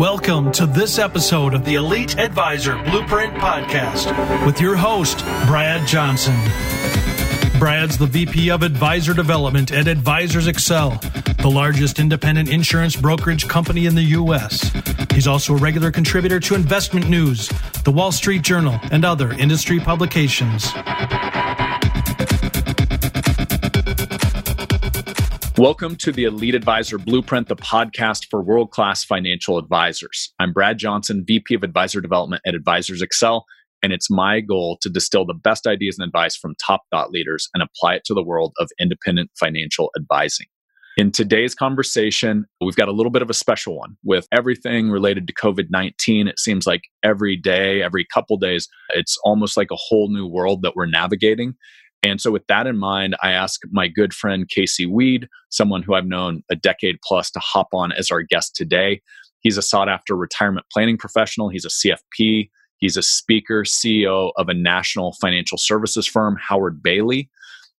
Welcome to this episode of the Elite Advisor Blueprint Podcast with your host, Brad Johnson. Brad's the VP of Advisor Development at Advisors Excel, the largest independent insurance brokerage company in the U.S. He's also a regular contributor to Investment News, the Wall Street Journal, and other industry publications. Welcome to the Elite Advisor Blueprint, the podcast for world class financial advisors. I'm Brad Johnson, VP of Advisor Development at Advisors Excel, and it's my goal to distill the best ideas and advice from top thought leaders and apply it to the world of independent financial advising. In today's conversation, we've got a little bit of a special one with everything related to COVID 19. It seems like every day, every couple days, it's almost like a whole new world that we're navigating. And so, with that in mind, I asked my good friend Casey Weade, someone who I've known a decade plus, to hop on as our guest today. He's a sought after retirement planning professional, he's a CFP, he's a speaker, CEO of a national financial services firm, Howard Bailey.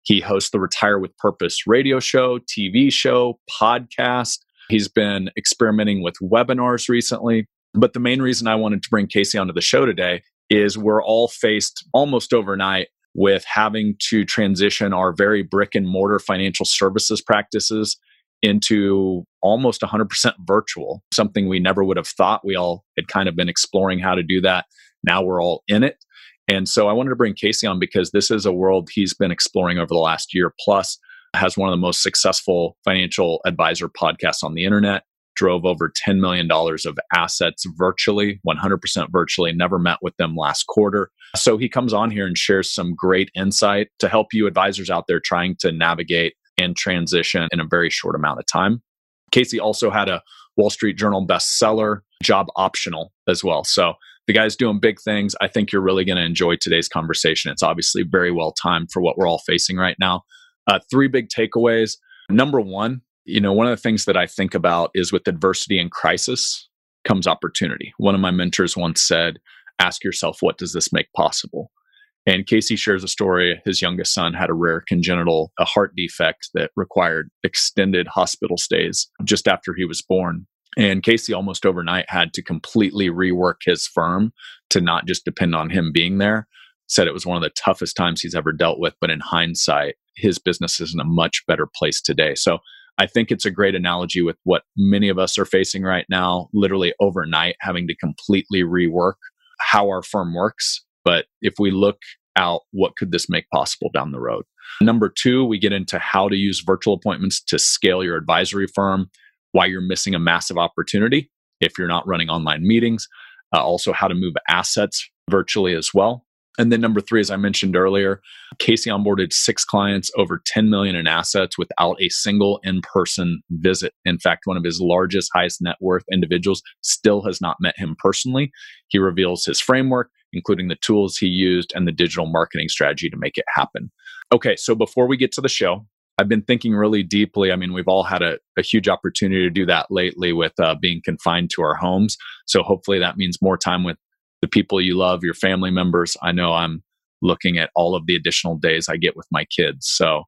He hosts the Retire with Purpose radio show, TV show, podcast. He's been experimenting with webinars recently. But the main reason I wanted to bring Casey onto the show today is we're all faced almost overnight with having to transition our very brick and mortar financial services practices into almost 100% virtual, something we never would have thought. We all had kind of been exploring how to do that. Now we're all in it. And so I wanted to bring Casey on because this is a world he's been exploring over the last year plus, has one of the most successful financial advisor podcasts on the internet drove over $10 million of assets virtually, 100% virtually, never met with them last quarter. So he comes on here and shares some great insight to help you advisors out there trying to navigate and transition in a very short amount of time. Casey also had a Wall Street Journal bestseller, Job Optional, as well. So the guy's doing big things. I think you're really going to enjoy today's conversation. It's obviously very well timed for what we're all facing right now. Uh, three big takeaways. Number one, you know, one of the things that I think about is with adversity and crisis comes opportunity. One of my mentors once said, ask yourself, what does this make possible? And Casey shares a story. His youngest son had a rare congenital a heart defect that required extended hospital stays just after he was born. And Casey almost overnight had to completely rework his firm to not just depend on him being there. Said it was one of the toughest times he's ever dealt with, but in hindsight, his business is in a much better place today. So I think it's a great analogy with what many of us are facing right now, literally overnight, having to completely rework how our firm works. But if we look out, what could this make possible down the road? Number two, we get into how to use virtual appointments to scale your advisory firm, why you're missing a massive opportunity if you're not running online meetings, uh, also how to move assets virtually as well. And then number three, as I mentioned earlier, Casey onboarded six clients over 10 million in assets without a single in-person visit. In fact, one of his largest, highest net worth individuals still has not met him personally. He reveals his framework, including the tools he used and the digital marketing strategy to make it happen. Okay, so before we get to the show, I've been thinking really deeply. I mean, we've all had a, a huge opportunity to do that lately with uh, being confined to our homes. So hopefully that means more time with the people you love, your family members. I know I'm looking at all of the additional days I get with my kids. So,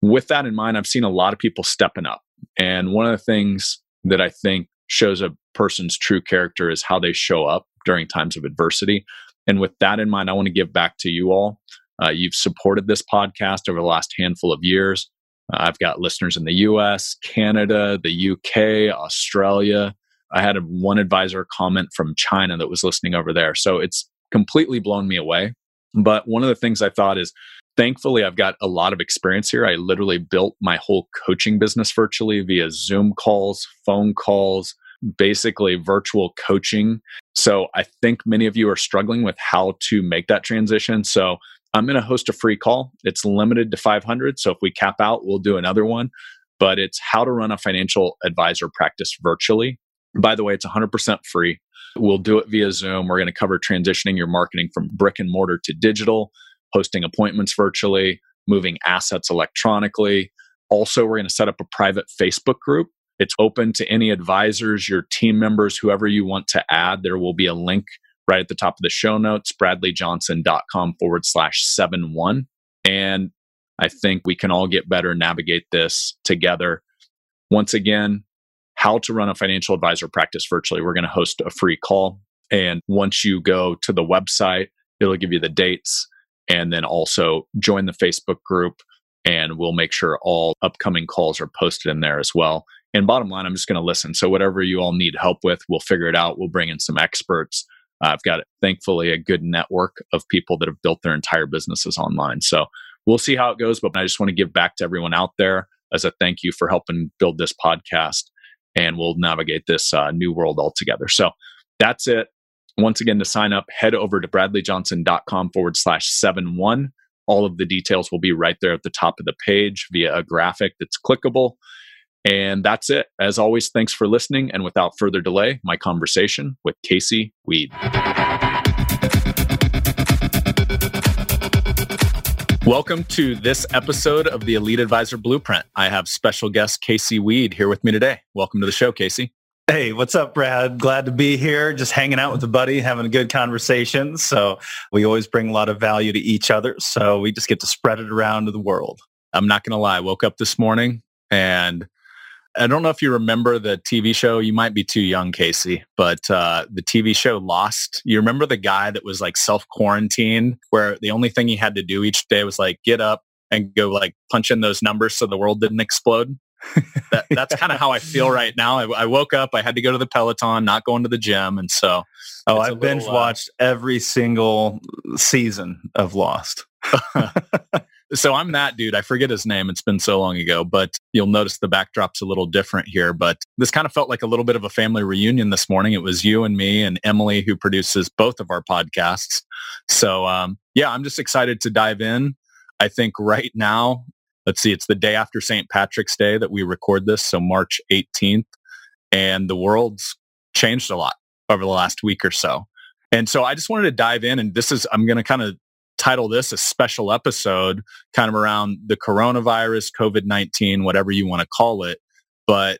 with that in mind, I've seen a lot of people stepping up. And one of the things that I think shows a person's true character is how they show up during times of adversity. And with that in mind, I want to give back to you all. Uh, you've supported this podcast over the last handful of years. Uh, I've got listeners in the US, Canada, the UK, Australia, I had a, one advisor comment from China that was listening over there. So it's completely blown me away. But one of the things I thought is thankfully I've got a lot of experience here. I literally built my whole coaching business virtually via Zoom calls, phone calls, basically virtual coaching. So I think many of you are struggling with how to make that transition. So I'm going to host a free call. It's limited to 500. So if we cap out, we'll do another one. But it's how to run a financial advisor practice virtually. By the way, it's 100% free. We'll do it via Zoom. We're going to cover transitioning your marketing from brick and mortar to digital, hosting appointments virtually, moving assets electronically. Also, we're going to set up a private Facebook group. It's open to any advisors, your team members, whoever you want to add. There will be a link right at the top of the show notes, bradleyjohnson.com forward slash seven one. And I think we can all get better, navigate this together. Once again, how to run a financial advisor practice virtually. We're going to host a free call. And once you go to the website, it'll give you the dates and then also join the Facebook group. And we'll make sure all upcoming calls are posted in there as well. And bottom line, I'm just going to listen. So, whatever you all need help with, we'll figure it out. We'll bring in some experts. I've got, thankfully, a good network of people that have built their entire businesses online. So, we'll see how it goes. But I just want to give back to everyone out there as a thank you for helping build this podcast. And we'll navigate this uh, new world altogether. So, that's it. Once again, to sign up, head over to bradleyjohnson.com forward slash seven one. All of the details will be right there at the top of the page via a graphic that's clickable. And that's it. As always, thanks for listening. And without further delay, my conversation with Casey Weade. Welcome to this episode of the Elite Advisor Blueprint. I have special guest Casey Weade here with me today. Welcome to the show, Casey. Hey, what's up, Brad? Glad to be here. Just hanging out with a buddy, having a good conversation. So we always bring a lot of value to each other. So we just get to spread it around to the world. I'm not going to lie. I woke up this morning and I don't know if you remember the TV show. You might be too young, Casey, but uh, the TV show Lost. You remember the guy that was like self quarantined, where the only thing he had to do each day was like get up and go like punch in those numbers so the world didn't explode. that, that's kind of how I feel right now. I, I, woke up, I had to go to the Peloton, not going to the gym, and so. Oh, I binge watched uh, every single season of Lost. So I'm that dude. I forget his name. It's been so long ago, but you'll notice the backdrop's a little different here. But this kind of felt like a little bit of a family reunion this morning. It was you and me and Emily who produces both of our podcasts. So um, yeah, I'm just excited to dive in. I think right now, let's see, it's the day after St. Patrick's Day that we record this. So March 18th and the world's changed a lot over the last week or so. And so I just wanted to dive in and this is, I'm going to kind of title this a special episode kind of around the coronavirus, COVID-19, whatever you want to call it. But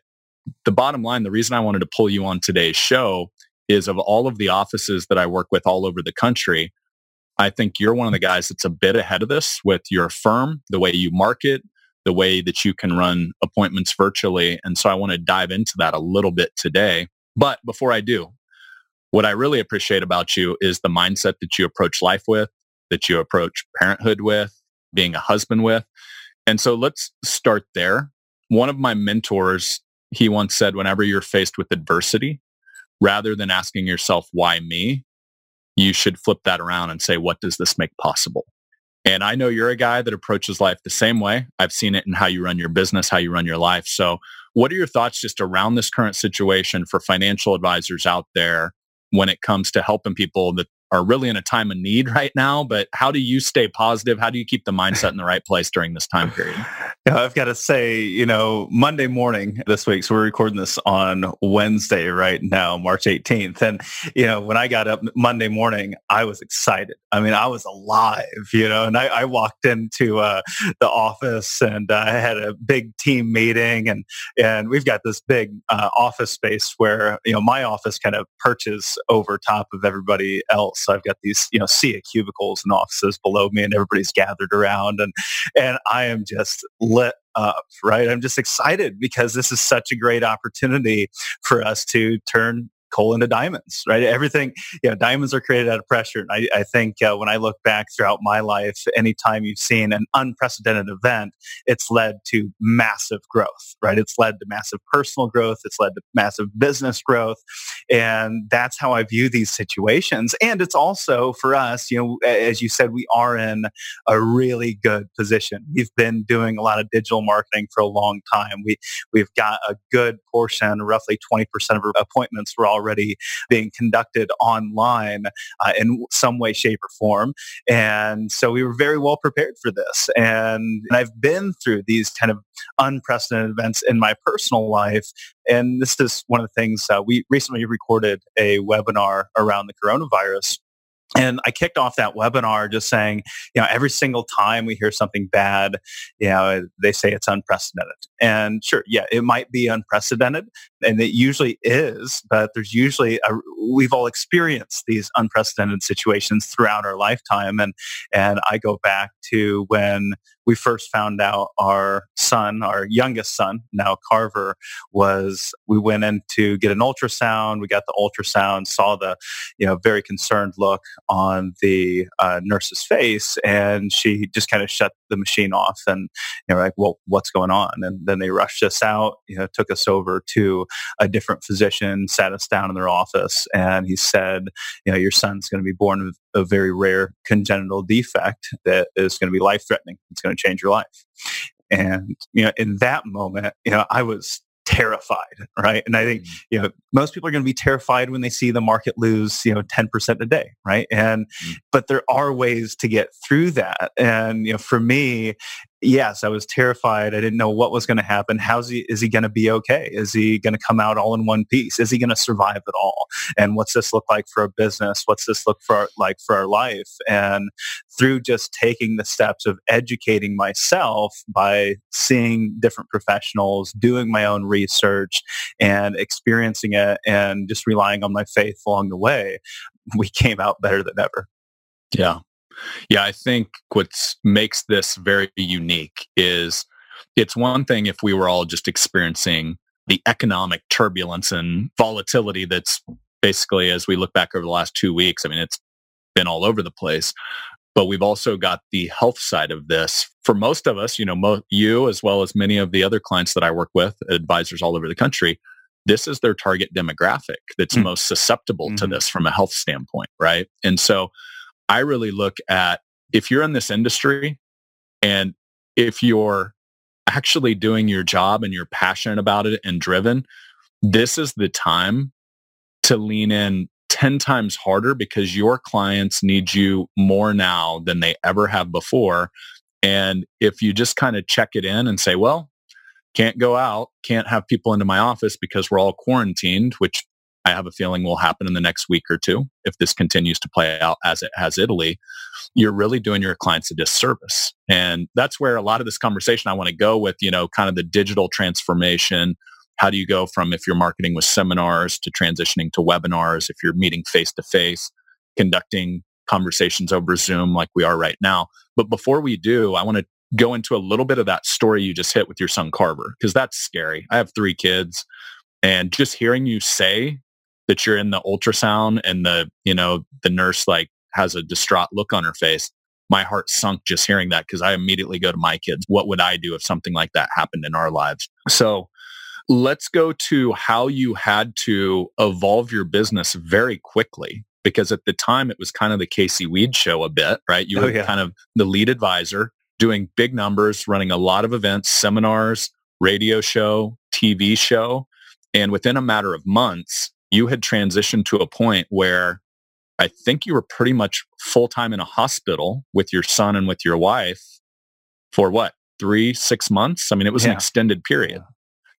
the bottom line, the reason I wanted to pull you on today's show is of all of the offices that I work with all over the country, I think you're one of the guys that's a bit ahead of this with your firm, the way you market, the way that you can run appointments virtually. And so I want to dive into that a little bit today. But before I do, what I really appreciate about you is the mindset that you approach life with, that you approach parenthood with, being a husband with. And so let's start there. One of my mentors, he once said, whenever you're faced with adversity, rather than asking yourself, why me? You should flip that around and say, what does this make possible? And I know you're a guy that approaches life the same way. I've seen it in how you run your business, how you run your life. So what are your thoughts just around this current situation for financial advisors out there when it comes to helping people that are really in a time of need right now. But how do you stay positive? How do you keep the mindset in the right place during this time period? I've got to say, you know, Monday morning this week, so we're recording this on Wednesday right now, March 18th. And, you know, when I got up Monday morning, I was excited. I mean, I was alive, you know, and I, I walked into uh, the office and I had a big team meeting and, and we've got this big uh, office space where, you know, my office kind of perches over top of everybody else so I've got these, you know, sea of cubicles and offices below me and everybody's gathered around and, and I am just lit up, right? I'm just excited because this is such a great opportunity for us to turn coal into diamonds, right? Everything, you know, diamonds are created out of pressure. And I, I think uh, when I look back throughout my life, anytime you've seen an unprecedented event, it's led to massive growth, right? It's led to massive personal growth. It's led to massive business growth. And that's how I view these situations. And it's also for us, you know, as you said, we are in a really good position. We've been doing a lot of digital marketing for a long time. We, we've got a good portion, roughly 20% of our appointments were already being conducted online uh, in some way, shape, or form. And so we were very well prepared for this. And, and I've been through these kind of unprecedented events in my personal life. And this is one of the things uh, we recently recorded a webinar around the coronavirus and I kicked off that webinar just saying, you know, every single time we hear something bad, you know, they say it's unprecedented. And sure, yeah, it might be unprecedented, and it usually is, but there's usually a, we've all experienced these unprecedented situations throughout our lifetime, and and I go back to when we first found out our son, our youngest son, now Carver, was we went in to get an ultrasound. We got the ultrasound, saw the, you know, very concerned look on the uh, nurse's face, and she just kind of shut the machine off. And you know, like, well, what's going on? And then they rushed us out. You know, took us over to a different physician, sat us down in their office, and he said, you know, your son's going to be born with a very rare congenital defect that is going to be life threatening. It's going to change your life. And, you know, in that moment, you know, I was terrified, right? And I think, mm. you know, most people are going to be terrified when they see the market lose, you know, 10% a day, right? And, mm. but there are ways to get through that. And, you know, for me, yes, I was terrified. I didn't know what was going to happen. How's he, is he going to be okay? Is he going to come out all in one piece? Is he going to survive at all? And what's this look like for a business? What's this look for like for our life? And through just taking the steps of educating myself by seeing different professionals, doing my own research and experiencing it and just relying on my faith along the way, we came out better than ever. Yeah. Yeah, I think what makes this very unique is it's one thing if we were all just experiencing the economic turbulence and volatility that's basically as we look back over the last two weeks. I mean, it's been all over the place. But we've also got the health side of this. For most of us, you know, mo- you as well as many of the other clients that I work with, advisors all over the country, this is their target demographic that's mm. most susceptible mm-hmm. to this from a health standpoint, right? And so I really look at if you're in this industry and if you're actually doing your job and you're passionate about it and driven, this is the time to lean in 10 times harder because your clients need you more now than they ever have before. And if you just kind of check it in and say, well, can't go out, can't have people into my office because we're all quarantined, which I have a feeling will happen in the next week or two if this continues to play out as it has Italy, you're really doing your clients a disservice. And that's where a lot of this conversation I want to go with, you know, kind of the digital transformation. How do you go from if you're marketing with seminars to transitioning to webinars, if you're meeting face to face, conducting conversations over Zoom like we are right now. But before we do, I want to go into a little bit of that story you just hit with your son Carver, because that's scary. I have three kids. And just hearing you say that you're in the ultrasound and the, you know, the nurse like has a distraught look on her face. My heart sunk just hearing that because I immediately go to my kids. What would I do if something like that happened in our lives? So let's go to how you had to evolve your business very quickly because at the time it was kind of the Casey Weade show a bit, right? You oh, were yeah. kind of the lead advisor doing big numbers, running a lot of events, seminars, radio show, TV show. And within a matter of months, you had transitioned to a point where I think you were pretty much full time in a hospital with your son and with your wife for what, three, six months? I mean, it was yeah. an extended period.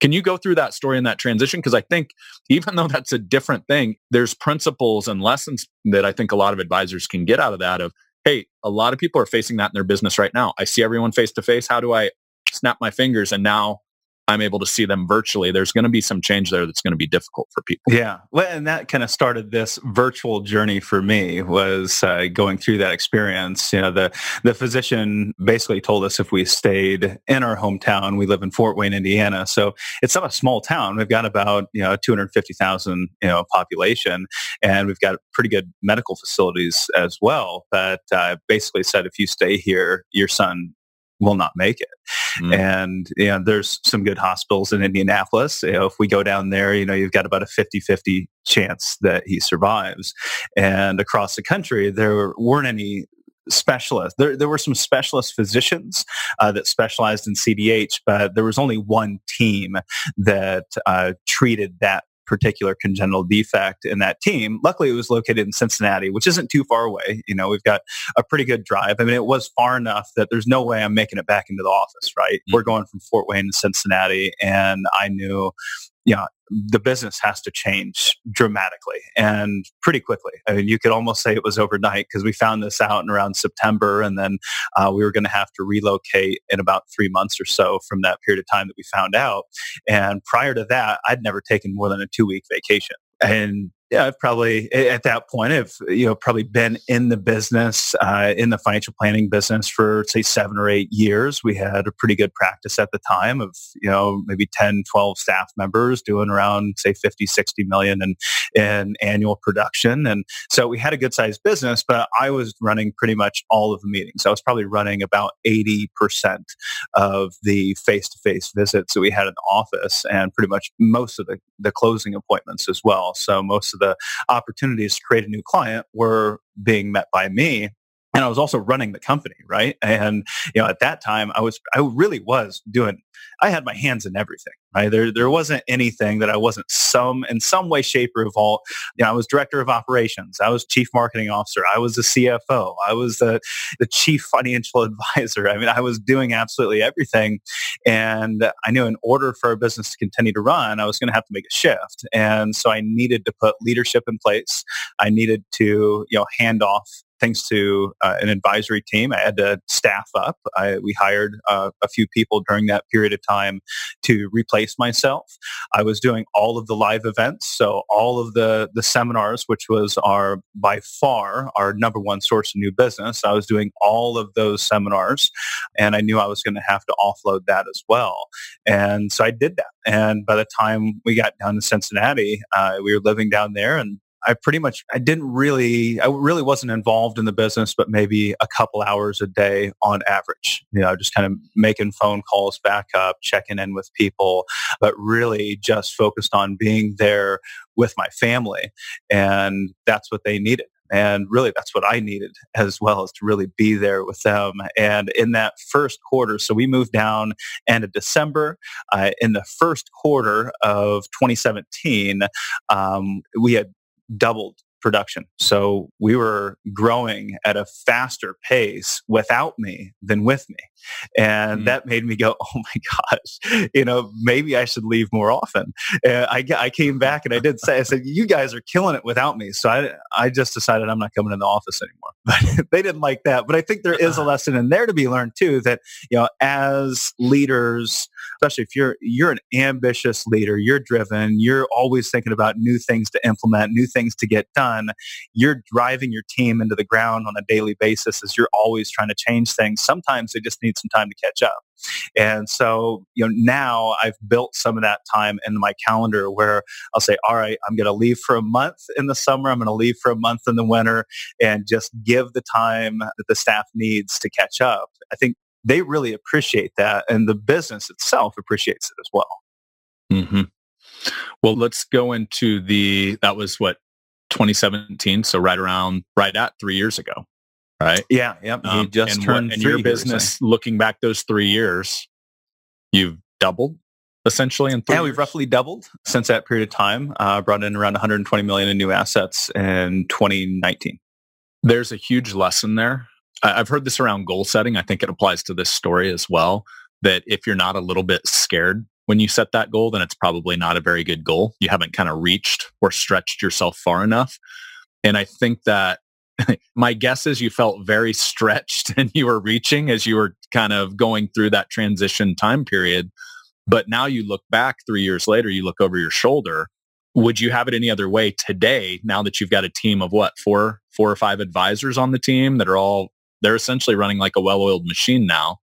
Can you go through that story and that transition? Because I think even though that's a different thing, there's principles and lessons that I think a lot of advisors can get out of that of, hey, a lot of people are facing that in their business right now. I see everyone face to face. How do I snap my fingers and now I'm able to see them virtually, there's going to be some change there that's going to be difficult for people. Yeah. Well, and that kind of started this virtual journey for me was uh, going through that experience. You know, the, the physician basically told us if we stayed in our hometown, we live in Fort Wayne, Indiana. So it's not a small town. We've got about, you know, 250,000, you know, population and we've got pretty good medical facilities as well. But uh, basically said, if you stay here, your son will not make it. Mm. And you know, there's some good hospitals in Indianapolis. You know, if we go down there, you know, you've got about a 50-50 chance that he survives. And across the country, there weren't any specialists. There, there were some specialist physicians uh, that specialized in CDH, but there was only one team that uh, treated that particular congenital defect in that team. Luckily, it was located in Cincinnati, which isn't too far away. You know, we've got a pretty good drive. I mean, it was far enough that there's no way I'm making it back into the office, right? Mm-hmm. We're going from Fort Wayne to Cincinnati, and I knew, you know, the business has to change dramatically and pretty quickly. I mean, you could almost say it was overnight because we found this out in around September and then uh, we were going to have to relocate in about three months or so from that period of time that we found out. And prior to that, I'd never taken more than a two week vacation. And yeah, I've probably at that point have you know probably been in the business, uh, in the financial planning business for say seven or eight years. We had a pretty good practice at the time of you know maybe 10, 12 staff members doing around say 50, 60 million in, in annual production. And so we had a good sized business, but I was running pretty much all of the meetings. I was probably running about 80% of the face-to-face visits that we had in the office and pretty much most of the, the closing appointments as well. So most of the opportunities to create a new client were being met by me and I was also running the company, right? And you know, at that time, I was I really was doing. I had my hands in everything, right? There there wasn't anything that I wasn't some in some way, shape, or form. You know, I was director of operations. I was chief marketing officer. I was the CFO. I was the the chief financial advisor. I mean, I was doing absolutely everything, and I knew in order for our business to continue to run, I was going to have to make a shift, and so I needed to put leadership in place. I needed to you know hand off thanks to uh, an advisory team, I had to staff up. I, we hired uh, a few people during that period of time to replace myself. I was doing all of the live events, so all of the the seminars, which was our by far our number one source of new business. I was doing all of those seminars, and I knew I was going to have to offload that as well. And so I did that. And by the time we got down to Cincinnati, uh, we were living down there, and I pretty much I didn't really I really wasn't involved in the business, but maybe a couple hours a day on average. You know, just kind of making phone calls back up, checking in with people, but really just focused on being there with my family, and that's what they needed. And really, that's what I needed as well, as to really be there with them. And in that first quarter, so we moved down end of December. Uh, in the first quarter of 2017, um, we had doubled production. So we were growing at a faster pace without me than with me. And mm. that made me go, oh my gosh, you know, maybe I should leave more often. I, I came back and I did say, I said, you guys are killing it without me. So I, I just decided I'm not coming in the office anymore. But they didn't like that. But I think there is a lesson in there to be learned too, that, you know, as leaders, especially if you're you're an ambitious leader, you're driven, you're always thinking about new things to implement, new things to get done. You're driving your team into the ground on a daily basis as you're always trying to change things. Sometimes they just need some time to catch up. And so, you know, now I've built some of that time in my calendar where I'll say, all right, I'm going to leave for a month in the summer. I'm going to leave for a month in the winter and just give the time that the staff needs to catch up. I think they really appreciate that, and the business itself appreciates it as well. Mm-hmm. Well, let's go into the that was what 2017, so right around right at three years ago, right? Yeah, yep. Um, you just turned what, and your business. Looking back those three years, you've doubled essentially in three. Yeah, we've roughly doubled since that period of time. Uh, brought in around 120 million in new assets in 2019. There's a huge lesson there I've heard this around goal setting. I think it applies to this story as well. That if you're not a little bit scared when you set that goal, then it's probably not a very good goal. You haven't kind of reached or stretched yourself far enough. And I think that my guess is you felt very stretched and you were reaching as you were kind of going through that transition time period. But now you look back three years later, you look over your shoulder. Would you have it any other way today now that you've got a team of what, four, four or five advisors on the team that are all they're essentially running like a well-oiled machine now.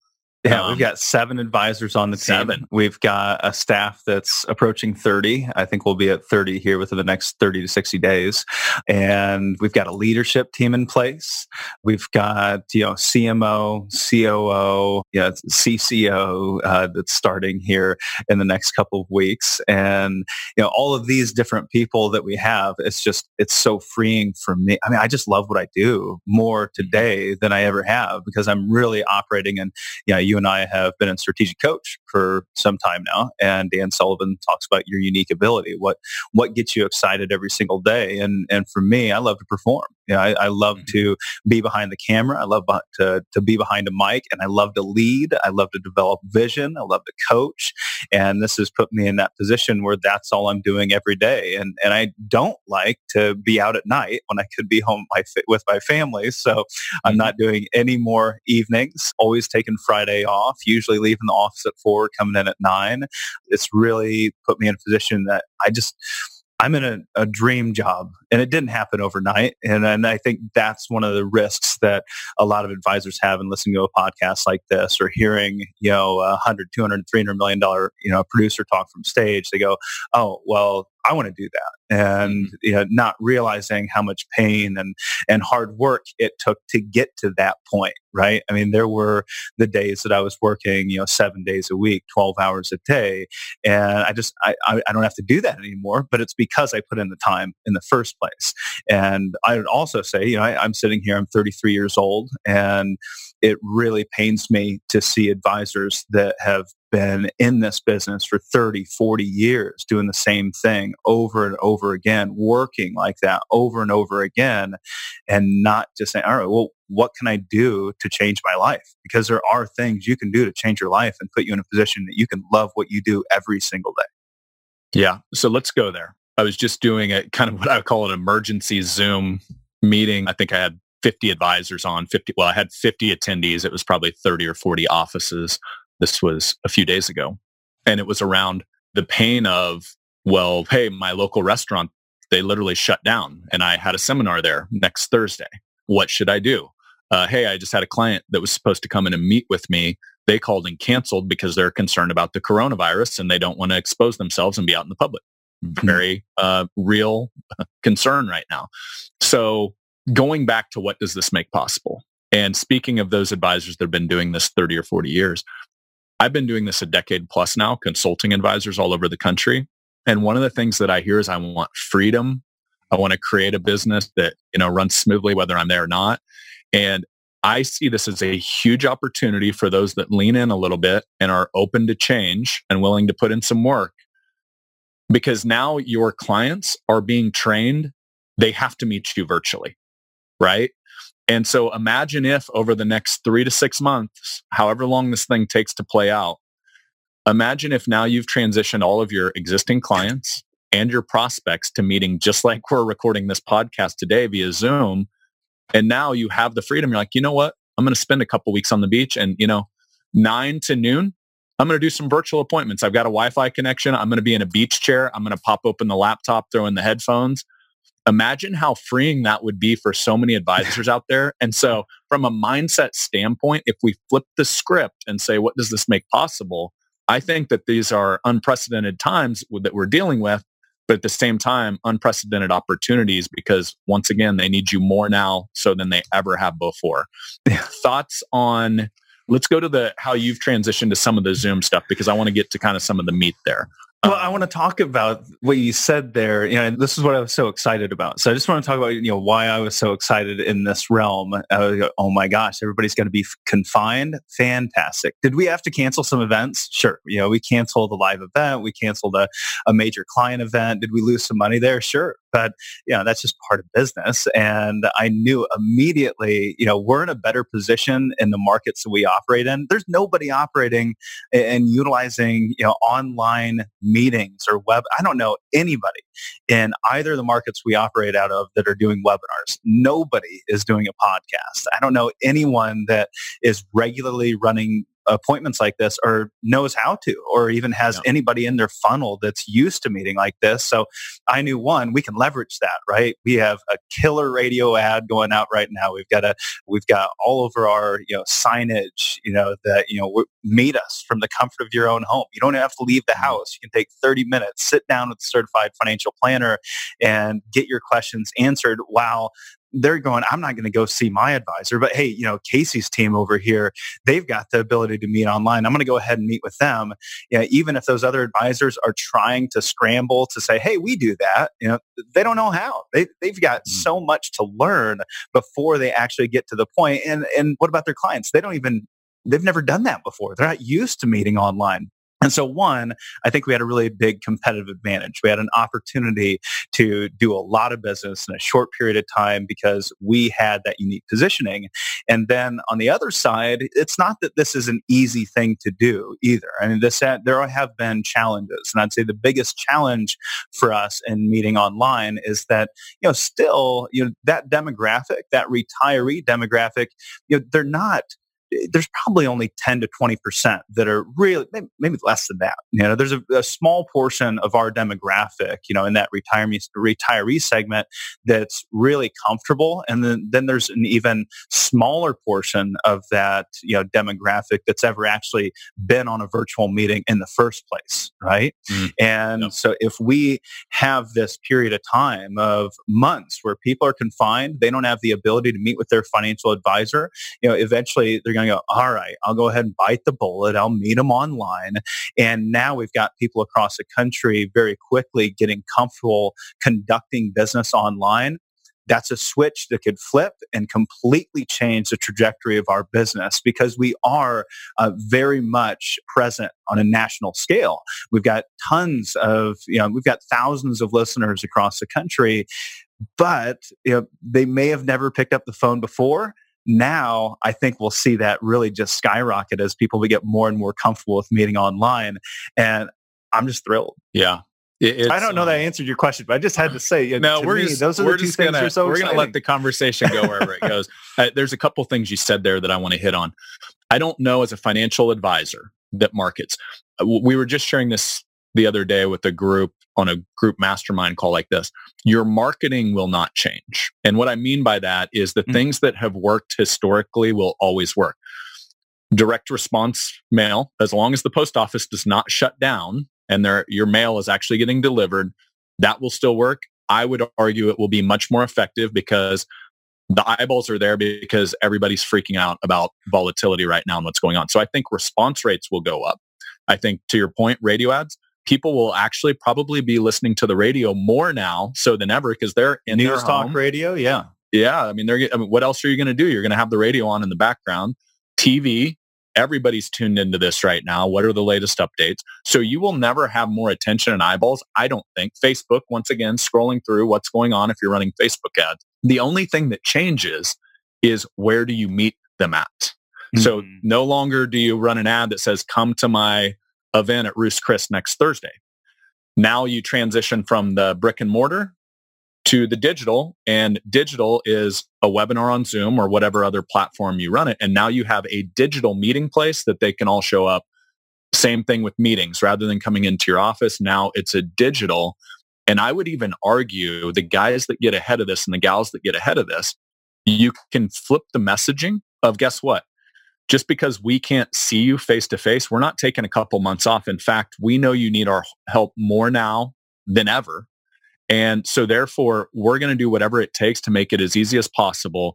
Yeah, um, we've got seven advisors on the seven. team. We've got a staff that's approaching 30. I think we'll be at 30 here within the next 30 to 60 days. And we've got a leadership team in place. We've got, you know, CMO, COO, yeah, CCO uh, that's starting here in the next couple of weeks. And, you know, all of these different people that we have, it's just, it's so freeing for me. I mean, I just love what I do more today than I ever have because I'm really operating in, you know, you and I have been in strategic coach for some time now, and Dan Sullivan talks about your unique ability. What what gets you excited every single day? And and for me, I love to perform. You know, I, I love mm-hmm. to be behind the camera. I love to, to be behind a mic and I love to lead. I love to develop vision. I love to coach. And this has put me in that position where that's all I'm doing every day. And, and I don't like to be out at night when I could be home with my family. So I'm mm-hmm. not doing any more evenings, always taking Friday off, usually leaving the office at four, coming in at nine. It's really put me in a position that I just, I'm in a, a, dream job and it didn't happen overnight. And, and I think that's one of the risks that a lot of advisors have in listening to a podcast like this or hearing, you know, a hundred, two hundred, three hundred million dollar, you know, producer talk from stage. They go, oh, well, I want to do that. And mm-hmm. you know, not realizing how much pain and, and hard work it took to get to that point, right? I mean, there were the days that I was working, you know, seven days a week, 12 hours a day. And I just, I, I don't have to do that anymore, but it's because I put in the time in the first place. And I would also say, you know, I, I'm sitting here, I'm 33 years old and it really pains me to see advisors that have been in this business for 30, 40 years doing the same thing over and over again, working like that over and over again, and not just saying, all right, well, what can I do to change my life? Because there are things you can do to change your life and put you in a position that you can love what you do every single day. Yeah. So let's go there. I was just doing a kind of what I would call an emergency Zoom meeting. I think I had 50 advisors on 50. Well, I had 50 attendees. It was probably 30 or 40 offices this was a few days ago. And it was around the pain of, well, hey, my local restaurant, they literally shut down and I had a seminar there next Thursday. What should I do? Uh, hey, I just had a client that was supposed to come in and meet with me. They called and canceled because they're concerned about the coronavirus and they don't want to expose themselves and be out in the public. Mm-hmm. Very uh, real concern right now. So going back to what does this make possible? And speaking of those advisors that have been doing this 30 or 40 years, I've been doing this a decade plus now, consulting advisors all over the country. And one of the things that I hear is I want freedom. I want to create a business that, you know, runs smoothly whether I'm there or not. And I see this as a huge opportunity for those that lean in a little bit and are open to change and willing to put in some work. Because now your clients are being trained, they have to meet you virtually, right? And so imagine if over the next three to six months, however long this thing takes to play out, imagine if now you've transitioned all of your existing clients and your prospects to meeting just like we're recording this podcast today via Zoom. And now you have the freedom. You're like, you know what? I'm going to spend a couple weeks on the beach and, you know, nine to noon, I'm going to do some virtual appointments. I've got a Wi-Fi connection. I'm going to be in a beach chair. I'm going to pop open the laptop, throw in the headphones imagine how freeing that would be for so many advisors out there. And so from a mindset standpoint, if we flip the script and say, what does this make possible? I think that these are unprecedented times that we're dealing with, but at the same time, unprecedented opportunities because once again, they need you more now so than they ever have before. Thoughts on let's go to the how you've transitioned to some of the Zoom stuff because I want to get to kind of some of the meat there. Well, I want to talk about what you said there. You know, this is what I was so excited about. So I just want to talk about, you know, why I was so excited in this realm. Go, oh my gosh, everybody's going to be confined. Fantastic. Did we have to cancel some events? Sure. You know, we canceled a live event. We canceled a, a major client event. Did we lose some money there? Sure. But, you know, that's just part of business. And I knew immediately, you know, we're in a better position in the markets that we operate in. There's nobody operating and utilizing, you know, online meetings or web. I don't know anybody in either of the markets we operate out of that are doing webinars. Nobody is doing a podcast. I don't know anyone that is regularly running appointments like this or knows how to or even has anybody in their funnel that's used to meeting like this. So i knew one we can leverage that right? We have a killer radio ad going out right now. We've got a we've got all over our you know signage you know that you know meet us from the comfort of your own home. You don't have to leave the mm-hmm. house. You can take 30 minutes sit down with a certified financial planner and get your questions answered while they're going, I'm not going to go see my advisor, but hey, you know, Casey's team over here, they've got the ability to meet online. I'm going to go ahead and meet with them. Yeah, even if those other advisors are trying to scramble to say, hey, we do that, you know, they don't know how. They, they've got mm-hmm. so much to learn before they actually get to the point. And, and what about their clients? They don't even, they've never done that before. They're not used to meeting online And so one, I think we had a really big competitive advantage. We had an opportunity to do a lot of business in a short period of time because we had that unique positioning. And then on the other side, it's not that this is an easy thing to do either. I mean, this, there have been challenges. And I'd say the biggest challenge for us in meeting online is that, you know, still, you know, that demographic, that retiree demographic, you know, they're not there's probably only 10 to 20% that are really, maybe less than that. You know, there's a, a, small portion of our demographic, you know, in that retiree, retiree segment that's really comfortable. And then, then there's an even smaller portion of that, you know, demographic that's ever actually been on a virtual meeting in the first place. Right. Mm. And yep. so if we have this period of time of months where people are confined, they don't have the ability to meet with their financial advisor, you know, eventually they're going to go, all right, I'll go ahead and bite the bullet. I'll meet them online. And now we've got people across the country very quickly getting comfortable conducting business online that's a switch that could flip and completely change the trajectory of our business because we are uh, very much present on a national scale. We've got tons of, you know, we've got thousands of listeners across the country, but you know, they may have never picked up the phone before now I think we'll see that really just skyrocket as people we get more and more comfortable with meeting online. And I'm just thrilled. Yeah. It's, I don't know that I um, answered your question, but I just had to say, you know, no, we're me, just, those are we're the two things gonna, so We're going to let the conversation go wherever it goes. Uh, there's a couple things you said there that I want to hit on. I don't know as a financial advisor that markets. Uh, we were just sharing this the other day with a group on a group mastermind call like this, your marketing will not change. And what I mean by that is the mm-hmm. things that have worked historically will always work. Direct response mail, as long as the post office does not shut down and your mail is actually getting delivered, that will still work. I would argue it will be much more effective because the eyeballs are there because everybody's freaking out about volatility right now and what's going on. So I think response rates will go up. I think to your point, radio ads, people will actually probably be listening to the radio more now so than ever because they're in news talk radio. Yeah. Yeah. I mean, they're, I mean, what else are you going to do? You're going to have the radio on in the background, TV. Everybody's tuned into this right now. What are the latest updates? So you will never have more attention and eyeballs. I don't think Facebook, once again, scrolling through what's going on if you're running Facebook ads. The only thing that changes is where do you meet them at? Mm-hmm. So no longer do you run an ad that says, come to my event at Ruth's Chris next Thursday. Now you transition from the brick and mortar to the digital and digital is a webinar on Zoom or whatever other platform you run it. And now you have a digital meeting place that they can all show up. Same thing with meetings rather than coming into your office. Now it's a digital. And I would even argue the guys that get ahead of this and the gals that get ahead of this, you can flip the messaging of guess what? Just because we can't see you face to face, we're not taking a couple months off. In fact, we know you need our help more now than ever. And so therefore, we're going to do whatever it takes to make it as easy as possible.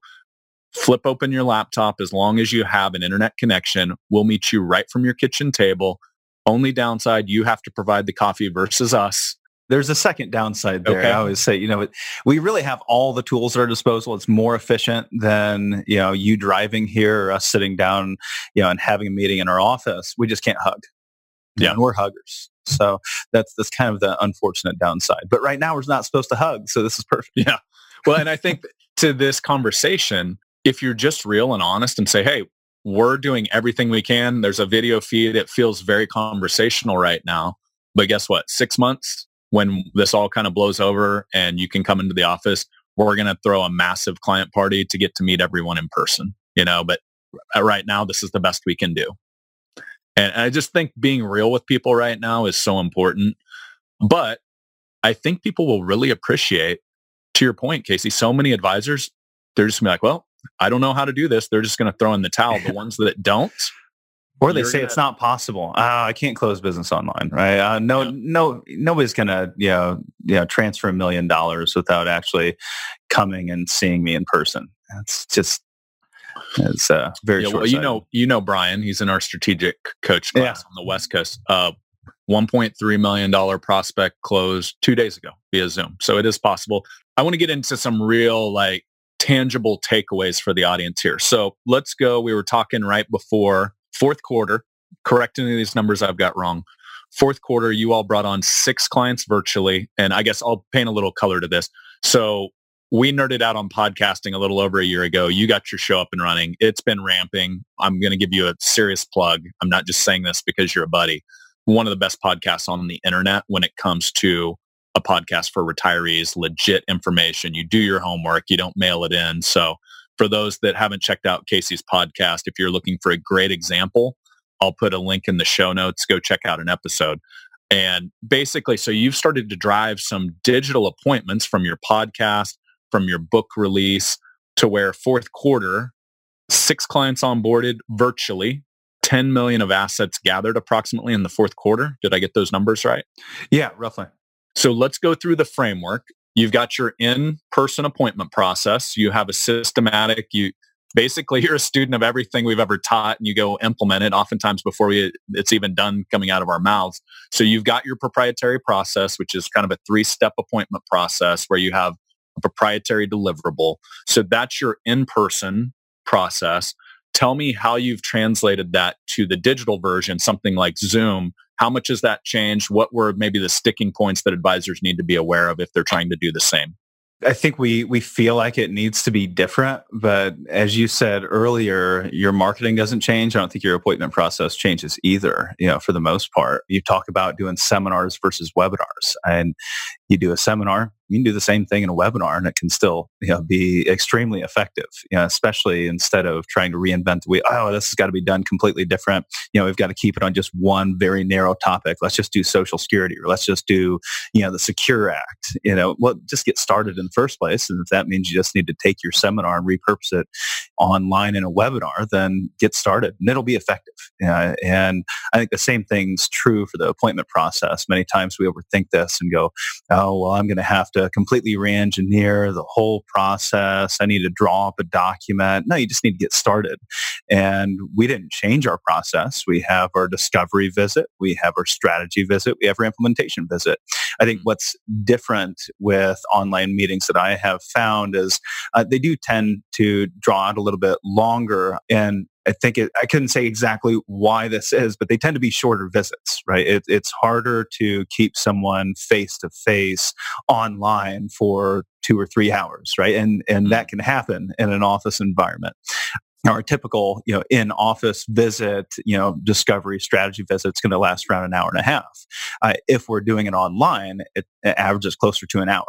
Flip open your laptop as long as you have an internet connection. We'll meet you right from your kitchen table. Only downside, you have to provide the coffee versus us. There's a second downside there. Okay. I always say, you know, we really have all the tools at our disposal. It's more efficient than, you know, you driving here or us sitting down, you know, and having a meeting in our office. We just can't hug. Yeah. And we're huggers. So that's that's kind of the unfortunate downside. But right now we're not supposed to hug, so this is perfect. Yeah. Well, and I think to this conversation, if you're just real and honest and say, "Hey, we're doing everything we can. There's a video feed. It feels very conversational right now." But guess what? 6 months, when this all kind of blows over and you can come into the office, we're going to throw a massive client party to get to meet everyone in person, you know, but uh, right now this is the best we can do. And I just think being real with people right now is so important. But I think people will really appreciate, to your point, Casey, so many advisors, they're just going to be like, well, I don't know how to do this. They're just going to throw in the towel. The ones that don't, or they say gonna, it's not possible. Uh, I can't close business online, right? Uh, no, yeah. no, nobody's gonna, you know, you know, transfer a million dollars without actually coming and seeing me in person. It's just, it's uh, very. Yeah, well, you know, you know, Brian. He's in our strategic coach class yeah. on the West Coast. Uh, 1.3 million dollar prospect closed two days ago via Zoom. So it is possible. I want to get into some real like tangible takeaways for the audience here. So let's go. We were talking right before fourth quarter, correct any of these numbers I've got wrong. Fourth quarter, you all brought on six clients virtually. And I guess I'll paint a little color to this. So we nerded out on podcasting a little over a year ago. You got your show up and running. It's been ramping. I'm going to give you a serious plug. I'm not just saying this because you're a buddy. One of the best podcasts on the internet when it comes to a podcast for retirees, legit information. You do your homework. You don't mail it in. So for those that haven't checked out Casey's podcast, if you're looking for a great example, I'll put a link in the show notes. Go check out an episode. And basically, so you've started to drive some digital appointments from your podcast, from your book release to where fourth quarter, six clients onboarded virtually, 10 million of assets gathered approximately in the fourth quarter. Did I get those numbers right? Yeah, roughly. So let's go through the framework. You've got your in-person appointment process. You have a systematic, you basically you're a student of everything we've ever taught and you go implement it oftentimes before we, it's even done coming out of our mouths. So you've got your proprietary process, which is kind of a three-step appointment process where you have a proprietary deliverable. So that's your in-person process. Tell me how you've translated that to the digital version, something like Zoom. How much has that changed? What were maybe the sticking points that advisors need to be aware of if they're trying to do the same? I think we we feel like it needs to be different, but as you said earlier, your marketing doesn't change. I don't think your appointment process changes either. You know, for the most part, you talk about doing seminars versus webinars, and you do a seminar, you can do the same thing in a webinar and it can still you know, be extremely effective, you know, especially instead of trying to reinvent the wheel. Oh, this has got to be done completely different. You know, we've got to keep it on just one very narrow topic. Let's just do social security or let's just do, you know, the Secure Act. You know, well, just get started in the first place. And if that means you just need to take your seminar and repurpose it online in a webinar, then get started and it'll be effective. Uh, and I think the same thing's true for the appointment process. Many times we overthink this and go, well, I'm going to have to completely re-engineer the whole process. I need to draw up a document. No, you just need to get started. And we didn't change our process. We have our discovery visit. We have our strategy visit. We have our implementation visit. I think mm-hmm. what's different with online meetings that I have found is uh, they do tend to draw out a little bit longer and I think it, I couldn't say exactly why this is, but they tend to be shorter visits, right? It, it's harder to keep someone face to face online for two or three hours, right? And and that mm-hmm. can happen in an office environment. Our typical, you know, in-office visit, you know, discovery strategy visit is going to last around an hour and a half. Uh, if we're doing it online, it, it averages closer to an hour.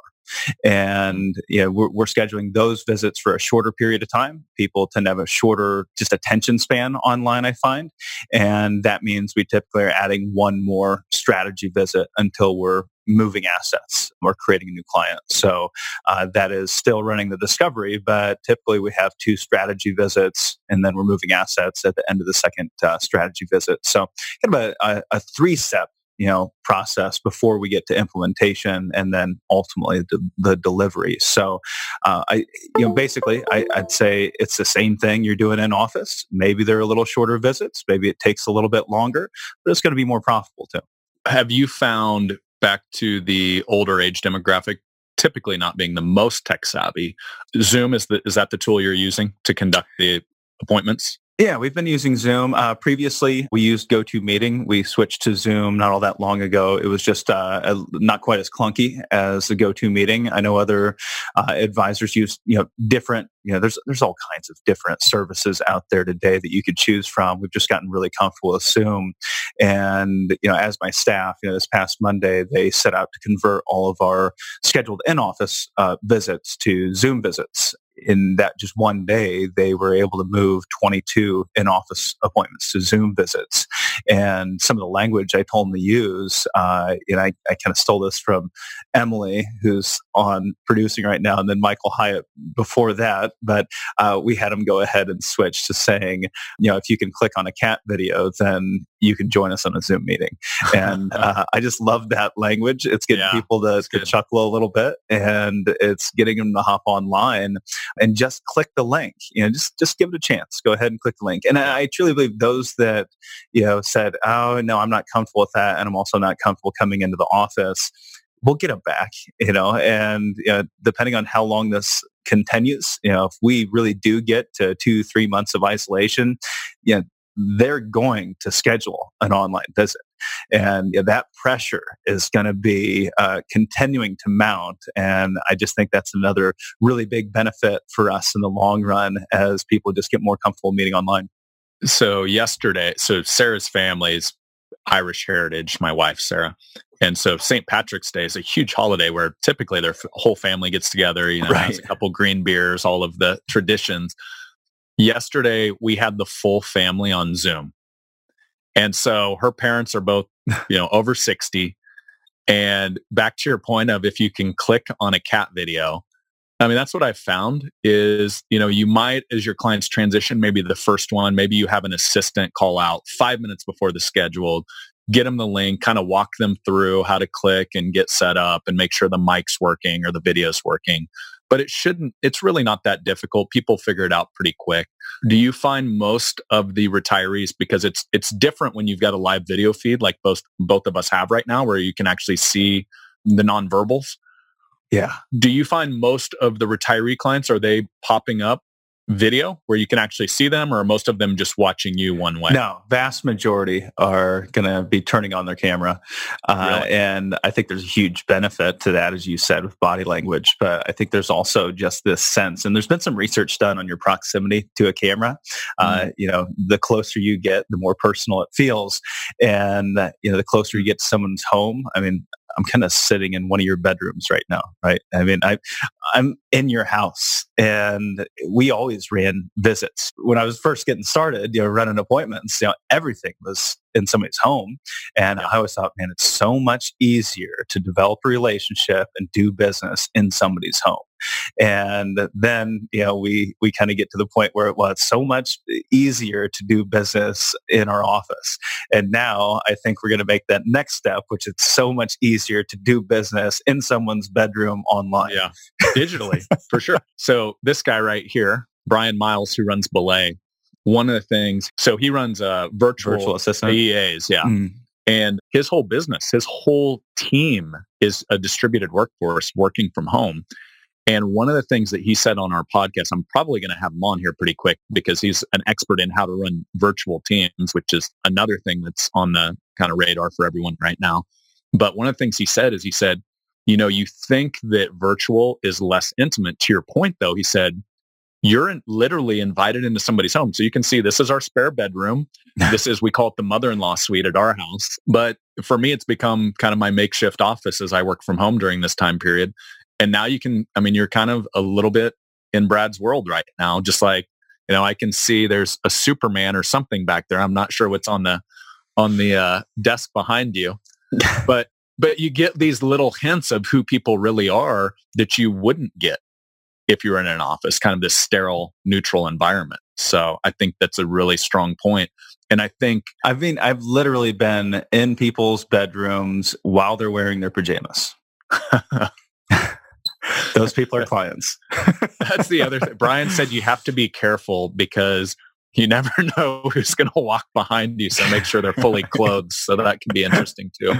And know, we're, we're, scheduling those visits for a shorter period of time. People tend to have a shorter just attention span online, I find. And that means we typically are adding one more strategy visit until we're moving assets or creating a new client. So uh, that is still running the discovery, but typically we have two strategy visits and then we're moving assets at the end of the second uh, strategy visit. So kind of a, a, a three-step you know process before we get to implementation and then ultimately the, the delivery. So uh, i you know basically I, i'd say it's the same thing you're doing in office. Maybe they're a little shorter visits. Maybe it takes a little bit longer but it's going to be more profitable too. Have you found back to the older age demographic typically not being the most tech savvy zoom is the, is that the tool you're using to conduct the appointments yeah, we've been using Zoom. Uh, previously, we used GoToMeeting. We switched to Zoom not all that long ago. It was just uh, not quite as clunky as the GoToMeeting. I know other uh, advisors use you know different. You know, there's there's all kinds of different services out there today that you could choose from. We've just gotten really comfortable with Zoom, and you know, as my staff, you know, this past Monday they set out to convert all of our scheduled in-office uh, visits to Zoom visits, in that just one day, they were able to move 22 in-office appointments to Zoom visits. And some of the language I told them to use, uh, and I, I kind of stole this from Emily, who's on producing right now, and then Michael Hyatt before that. But uh, we had them go ahead and switch to saying, you know, if you can click on a cat video, then you can join us on a Zoom meeting. And uh, I just love that language. It's getting yeah, people to, to chuckle a little bit, and it's getting them to hop online and just click the link. You know, just just give it a chance. Go ahead and click the link. And I truly believe those that you know said, "Oh no, I'm not comfortable with that," and I'm also not comfortable coming into the office. We'll get them back, you know, and you know, depending on how long this continues, you know, if we really do get to two, three months of isolation, you know, they're going to schedule an online visit. And that pressure is going to be uh, continuing to mount. And I just think that's another really big benefit for us in the long run as people just get more comfortable meeting online. So yesterday, so Sarah's family's Irish heritage, my wife, Sarah. And so St. Patrick's Day is a huge holiday where typically their whole family gets together, you know, right. has a couple green beers, all of the traditions. Yesterday, we had the full family on Zoom. And so her parents are both, you know, over 60. And back to your point of if you can click on a cat video, I mean, that's what I found is, you know, you might, as your clients transition, maybe the first one, maybe you have an assistant call out five minutes before the scheduled, get them the link, kind of walk them through how to click and get set up and make sure the mic's working or the video's working. But it shouldn't, it's really not that difficult. People figure it out pretty quick. Do you find most of the retirees, because it's, it's different when you've got a live video feed like both, both of us have right now, where you can actually see the nonverbals. Yeah. Do you find most of the retiree clients, are they popping up video where you can actually see them or are most of them just watching you one way? No, vast majority are going to be turning on their camera. Uh, really? And I think there's a huge benefit to that, as you said, with body language. But I think there's also just this sense, and there's been some research done on your proximity to a camera. Uh, mm-hmm. Uh, you know, the closer you get, the more personal it feels. And, you know, the closer you get to someone's home. I mean, I'm kind of sitting in one of your bedrooms right now, right? I mean, I, I'm in your house and we always ran visits. When I was first getting started, you know, running appointments, you know, everything was in somebody's home. And I always thought, man, it's so much easier to develop a relationship and do business in somebody's home. And then, you know, we, we kind of get to the point where it was so much easier to do business in our office. And now I think we're going to make that next step, which it's so much easier to do business in someone's bedroom online. Yeah, digitally, for sure. So this guy right here, Brian Miles, who runs Belay, one of the things, so he runs a virtual, virtual assistant yeah. Mm. And his whole business, his whole team is a distributed workforce working from home. And one of the things that he said on our podcast, I'm probably going to have him on here pretty quick because he's an expert in how to run virtual teams, which is another thing that's on the kind of radar for everyone right now. But one of the things he said is he said, you know, you think that virtual is less intimate. To your point, though, he said, you're in, literally invited into somebody's home. So you can see this is our spare bedroom. this is, we call it the mother-in-law suite at our house. But for me, it's become kind of my makeshift office as I work from home during this time period. And now you can, I mean, you're kind of a little bit in Brad's world right now, just like, you know, I can see there's a Superman or something back there. I'm not sure what's on the, on the uh, desk behind you, but, but you get these little hints of who people really are that you wouldn't get if you're in an office, kind of this sterile, neutral environment. So I think that's a really strong point. And I think I mean I've literally been in people's bedrooms while they're wearing their pajamas. Those people are clients. that's the other thing. Brian said you have to be careful because you never know who's going to walk behind you. So make sure they're fully clothed. So that can be interesting too.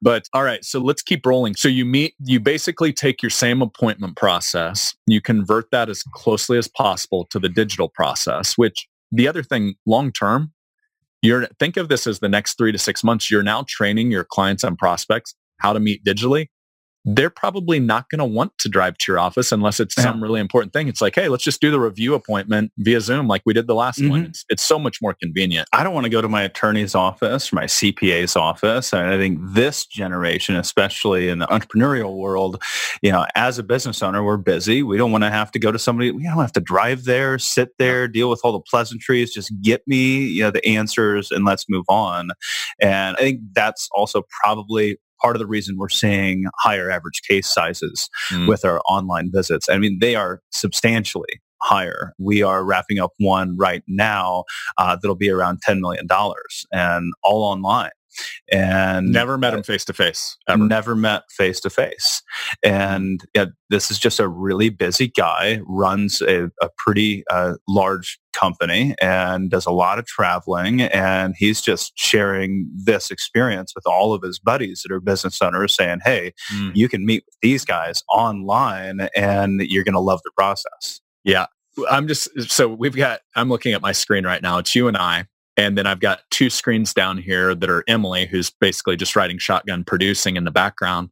But all right, so let's keep rolling. So you meet, you basically take your same appointment process, you convert that as closely as possible to the digital process, which the other thing long term, you're think of this as the next three to six months. You're now training your clients and prospects how to meet digitally they're probably not going to want to drive to your office unless it's yeah. some really important thing. It's like, hey, let's just do the review appointment via Zoom like we did the last mm-hmm. one. It's, it's so much more convenient. I don't want to go to my attorney's office or my CPA's office. And I think this generation, especially in the entrepreneurial world, you know, as a business owner, we're busy. We don't want to have to go to somebody. We don't have to drive there, sit there, deal with all the pleasantries. Just get me, you know, the answers and let's move on. And I think that's also probably part of the reason we're seeing higher average case sizes mm. with our online visits. I mean, they are substantially higher. We are wrapping up one right now uh, that'll be around $10 million and all online and never met him face to face. Never met face to face. And yeah, this is just a really busy guy, runs a, a pretty uh, large company and does a lot of traveling. And he's just sharing this experience with all of his buddies that are business owners saying, hey, mm. you can meet with these guys online and you're going to love the process. Yeah. I'm just, so we've got, I'm looking at my screen right now. It's you and I And then I've got two screens down here that are Emily, who's basically just writing shotgun producing in the background.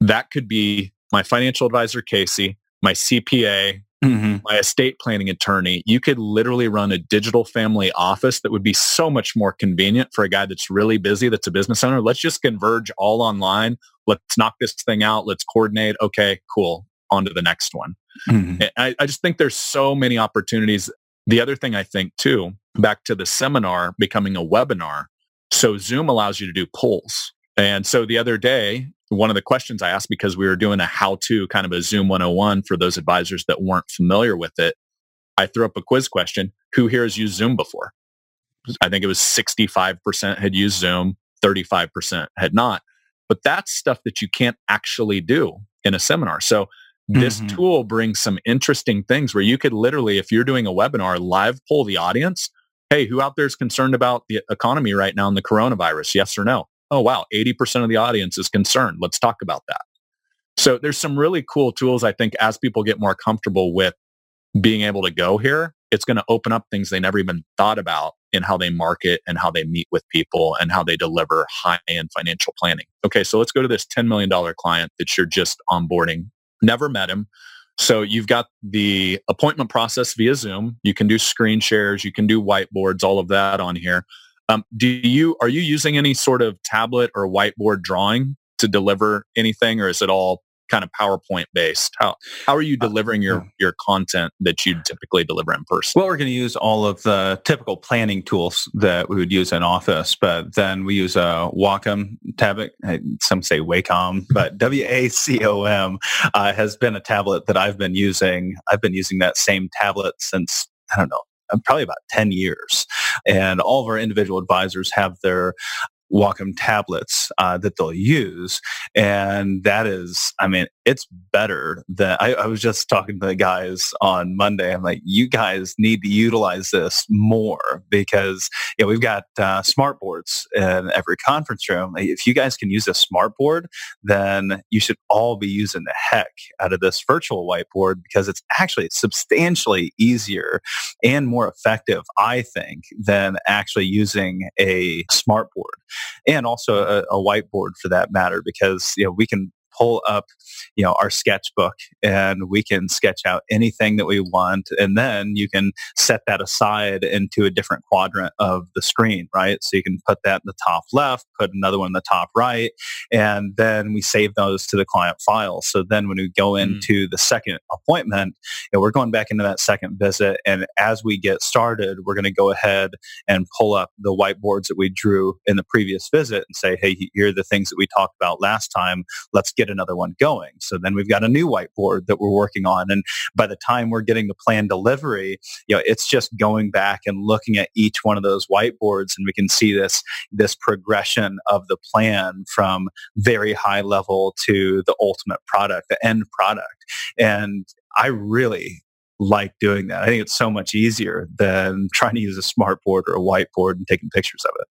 That could be my financial advisor, Casey, my CPA, mm-hmm. my estate planning attorney. You could literally run a digital family office that would be so much more convenient for a guy that's really busy, that's a business owner. Let's just converge all online. Let's knock this thing out. Let's coordinate. Okay, cool. On to the next one. Mm-hmm. I, I just think there's so many opportunities. The other thing I think too, back to the seminar becoming a webinar. So Zoom allows you to do polls. And so the other day, one of the questions I asked because we were doing a how to kind of a Zoom 101 for those advisors that weren't familiar with it, I threw up a quiz question. Who here has used Zoom before? I think it was 65% had used Zoom, 35% had not. But that's stuff that you can't actually do in a seminar. So this mm-hmm. tool brings some interesting things where you could literally, if you're doing a webinar, live poll the audience. Hey, who out there is concerned about the economy right now and the coronavirus? Yes or no? Oh, wow. 80% of the audience is concerned. Let's talk about that. So there's some really cool tools. I think as people get more comfortable with being able to go here, it's going to open up things they never even thought about in how they market and how they meet with people and how they deliver high end financial planning. Okay. So let's go to this $10 million client that you're just onboarding never met him. So you've got the appointment process via Zoom. You can do screen shares, you can do whiteboards, all of that on here. Um, do you are you using any sort of tablet or whiteboard drawing to deliver anything, or is it all kind of PowerPoint based? How how are you uh, delivering your your content that you typically deliver in person? Well, we're going to use all of the typical planning tools that we would use in Office, but then we use a Wacom tablet. Some say Wacom, but W A C O M uh, has been a tablet that I've been using. I've been using that same tablet since I don't know uh, probably about 10 years. And all of our individual advisors have their Wacom tablets uh, that they'll use. And that is, I mean, it's better than I, I, was just talking to the guys on Monday. I'm like, you guys need to utilize this more because you know, we've got uh, smart boards in every conference room. If you guys can use a smart board, then you should all be using the heck out of this virtual whiteboard because it's actually substantially easier and more effective, I think, than actually using a smart board and also a, a whiteboard for that matter because you know we can pull up, you know, our sketchbook and we can sketch out anything that we want. And then you can set that aside into a different quadrant of the screen, right? So you can put that in the top left, put another one in the top right, and then we save those to the client file. So then when we go mm. into mm. the second appointment, you know, we're going back into that second visit. And as we get started, we're going to go ahead and pull up the whiteboards that we drew in the previous visit and say, hey, here are the things that we talked about last time. Let's get get another one going. So then we've got a new whiteboard that we're working on. And by the time we're getting the plan delivery, you know, it's just going back and looking at each one of those whiteboards and we can see this, this progression of the plan from very high level to the ultimate product, the end product. And I really like doing that. I think it's so much easier than trying to use a smartboard or a whiteboard and taking pictures of it.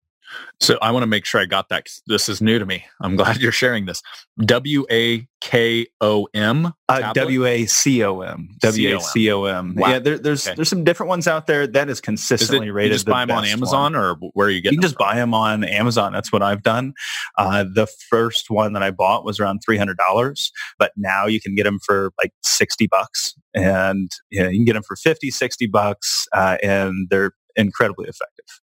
So I want to make sure I got that. This is new to me. I'm glad you're sharing this. W A K O M. Uh, w A C O M. W A C O M. Yeah, there, there's okay. there's some different ones out there. That is consistently is it, rated. You just buy them on Amazon, one. or where are you getting? You can just from? buy them on Amazon. That's what I've done. Uh, the first one that I bought was around three hundred dollars, but now you can get them for like sixty bucks, and you, know, you can get them for 50, 60 bucks, uh, and they're incredibly effective.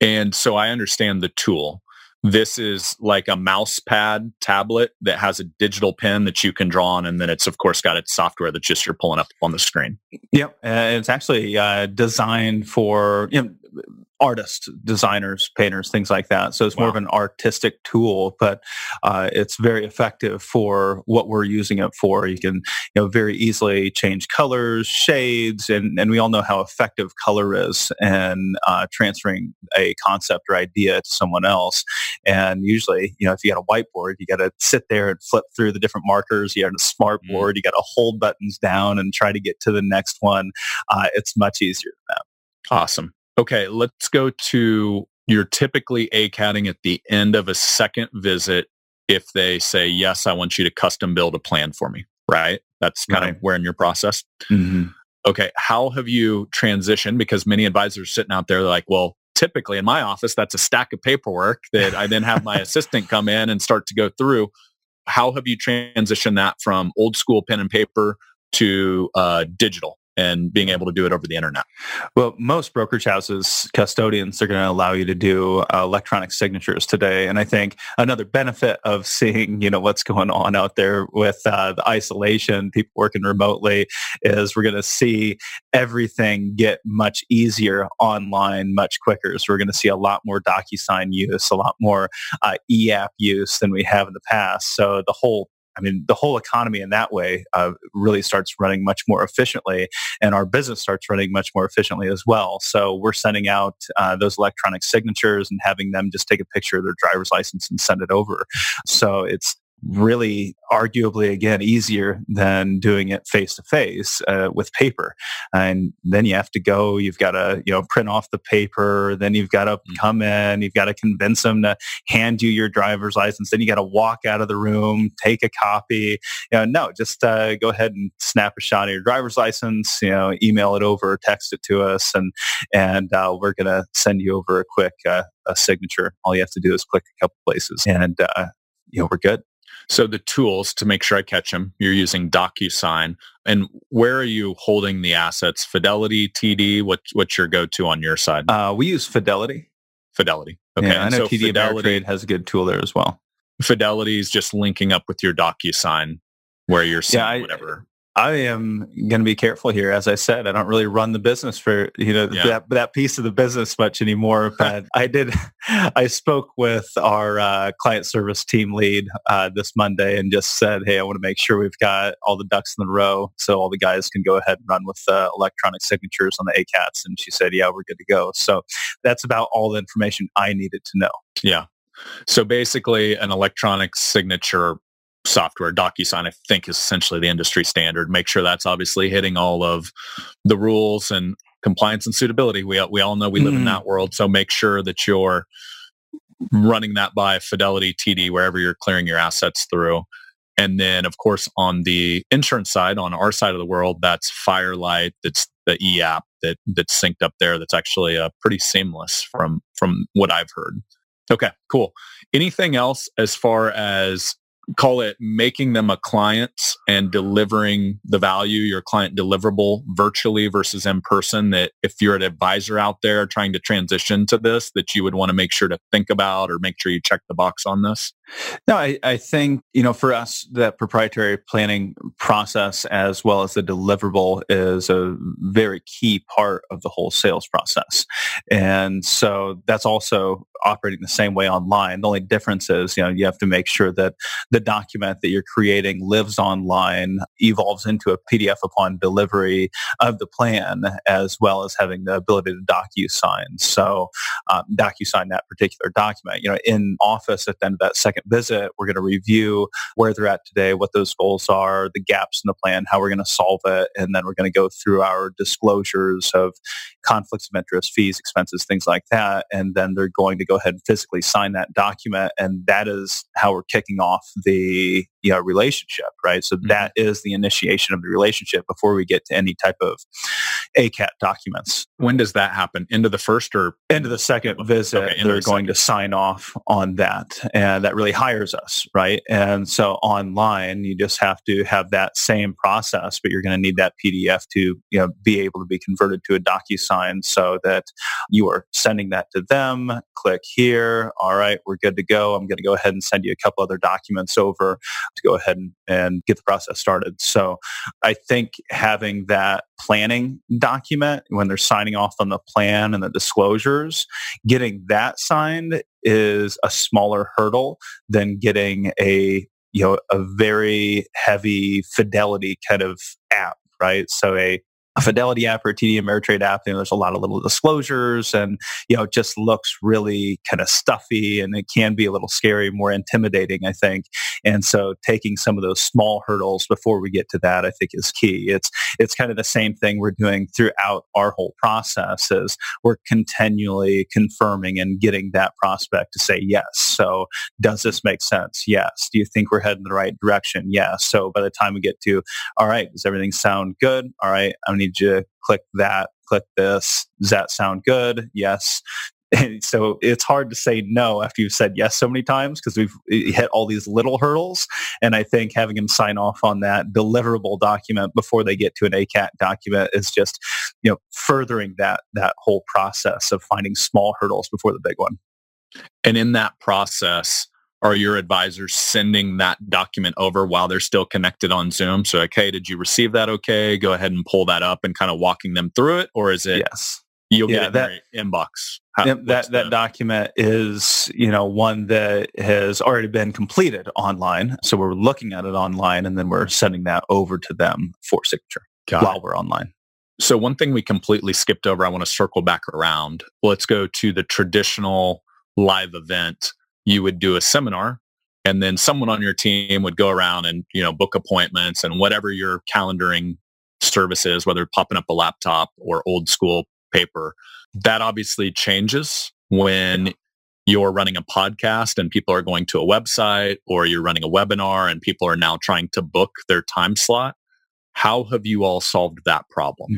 And so I understand the tool. This is like a mouse pad tablet that has a digital pen that you can draw on. And then it's, of course, got its software that just you're pulling up on the screen. Yep. Uh, it's actually uh, designed for, you know, artists, designers, painters, things like that. So it's wow. more of an artistic tool, but uh, it's very effective for what we're using it for. You can, you know, very easily change colors, shades, and, and we all know how effective color is in uh, transferring a concept or idea to someone else. And usually, you know, if you got a whiteboard, you got to sit there and flip through the different markers. You got a smart mm. board, you got to hold buttons down and try to get to the next one. Uh, it's much easier than that. Awesome. Okay, let's go to you're typically ACATing at the end of a second visit if they say, yes, I want you to custom build a plan for me, right? That's kind right. of where in your process. Mm-hmm. Okay, how have you transitioned? Because many advisors sitting out there like, well, typically in my office, that's a stack of paperwork that I then have my assistant come in and start to go through. How have you transitioned that from old school pen and paper to uh, digital? And being able to do it over the internet? Well, most brokerage houses, custodians are going to allow you to do uh, electronic signatures today. And I think another benefit of seeing, you know, what's going on out there with uh, the isolation, people working remotely, is we're going to see everything get much easier online, much quicker. So we're going to see a lot more DocuSign use, a lot more uh, e-app use than we have in the past. So the whole I mean, the whole economy in that way uh, really starts running much more efficiently, and our business starts running much more efficiently as well. So we're sending out uh, those electronic signatures and having them just take a picture of their driver's license and send it over. So it's really arguably again easier than doing it face to face with paper. And then you have to go you've got to you know print off the paper then you've got to mm. come in you've got to convince them to hand you your driver's license then you got to walk out of the room take a copy. You know no just uh, go ahead and snap a shot of your driver's license you know email it over text it to us and and uh, we're going to send you over a quick uh, a signature. All you have to do is click a couple places and uh, you know we're good so the tools to make sure I catch them, you're using DocuSign. And where are you holding the assets? Fidelity, TD, what, what's your go-to on your side? Uh, we use Fidelity. Fidelity. Okay. Yeah, I know so TD Fidelity has a good tool there as well. Fidelity is just linking up with your DocuSign where you're seeing yeah, I, whatever. I am going to be careful here. As I said, I don't really run the business for you know yeah. that that piece of the business much anymore. But I did. I spoke with our uh, client service team lead uh, this Monday and just said, "Hey, I want to make sure we've got all the ducks in the row, so all the guys can go ahead and run with uh, electronic signatures on the ACATs." And she said, "Yeah, we're good to go." So that's about all the information I needed to know. Yeah. So basically, an electronic signature software. DocuSign, I think, is essentially the industry standard. Make sure that's obviously hitting all of the rules and compliance and suitability. We we all know we live mm. in mm-hmm. that world, so make sure that you're running that by Fidelity, TD, wherever you're clearing your assets through. And then, of course, on the insurance side, on our side of the world, that's Firelight. That's the e app that that's synced up there. That's actually uh, pretty seamless from from what I've heard. Okay, cool. Anything else as far as call it making them a client and delivering the value, your client deliverable virtually versus in person that if you're an advisor out there trying to transition to this, that you would want to make sure to think about or make sure you check the box on this? No, I, I think, you know, for us, that proprietary planning process as well as the deliverable is a very key part of the whole sales process. And so that's also operating the same way online. The only difference is, you know, you have to make sure that the document that you're creating lives online, evolves into a PDF upon delivery of the plan, as well as having the ability to DocuSign. So um, DocuSign that particular document. You know, in office at the end of that second visit, we're going to review where they're at today, what those goals are, the gaps in the plan, how we're going to solve it, and then we're going to go through our disclosures of conflicts of interest, fees, expenses, things like that. And then they're going to go ahead and physically sign that document. And that is how we're kicking off the you know, relationship, right? So mm-hmm. that is the initiation of the relationship before we get to any type of ACAT documents. When does that happen? Into the first or into the second visit? Okay, they're the going second. to sign off on that, and that really hires us, right? And so online, you just have to have that same process, but you're going to need that PDF to you know be able to be converted to a DocuSign so that you are sending that to them. Click here. All right, we're good to go. I'm going to go ahead and send you a couple other documents over to go ahead and, and get the process started. So I think having that planning document when they're signing off on the plan and the disclosures, getting that signed is a smaller hurdle than getting a you know a very heavy fidelity kind of app right? So a a Fidelity app or a TD Ameritrade app, you know, there's a lot of little disclosures and, you know, it just looks really kind of stuffy and it can be a little scary, more intimidating, I think. And so taking some of those small hurdles before we get to that, I think is key. It's, it's kind of the same thing we're doing throughout our whole process is we're continually confirming and getting that prospect to say yes. So does this make sense? Yes. Do you think we're heading the right direction? Yes. So by the time we get to, all right, does everything sound good? All right, I need you to click that, click this. Does that sound good? Yes. And so it's hard to say no after you've said yes so many times because we've hit all these little hurdles. And I think having them sign off on that deliverable document before they get to an ACAT document is just, you know, furthering that that whole process of finding small hurdles before the big one. And in that process, are your advisors sending that document over while they're still connected on Zoom? So, like, hey, did you receive that? Okay, go ahead and pull that up and kind of walking them through it, or is it? Yes. You'll yeah, get that inbox. How, that that the... document is you know one that has already been completed online, so we're looking at it online, and then we're sending that over to them for signature while it. we're online. So one thing we completely skipped over, I want to circle back around. Let's go to the traditional live event you would do a seminar and then someone on your team would go around and you know book appointments and whatever your calendaring service is whether popping up a laptop or old school paper. That obviously changes when you're running a podcast and people are going to a website or you're running a webinar and people are now trying to book their time slot. How have you all solved that problem?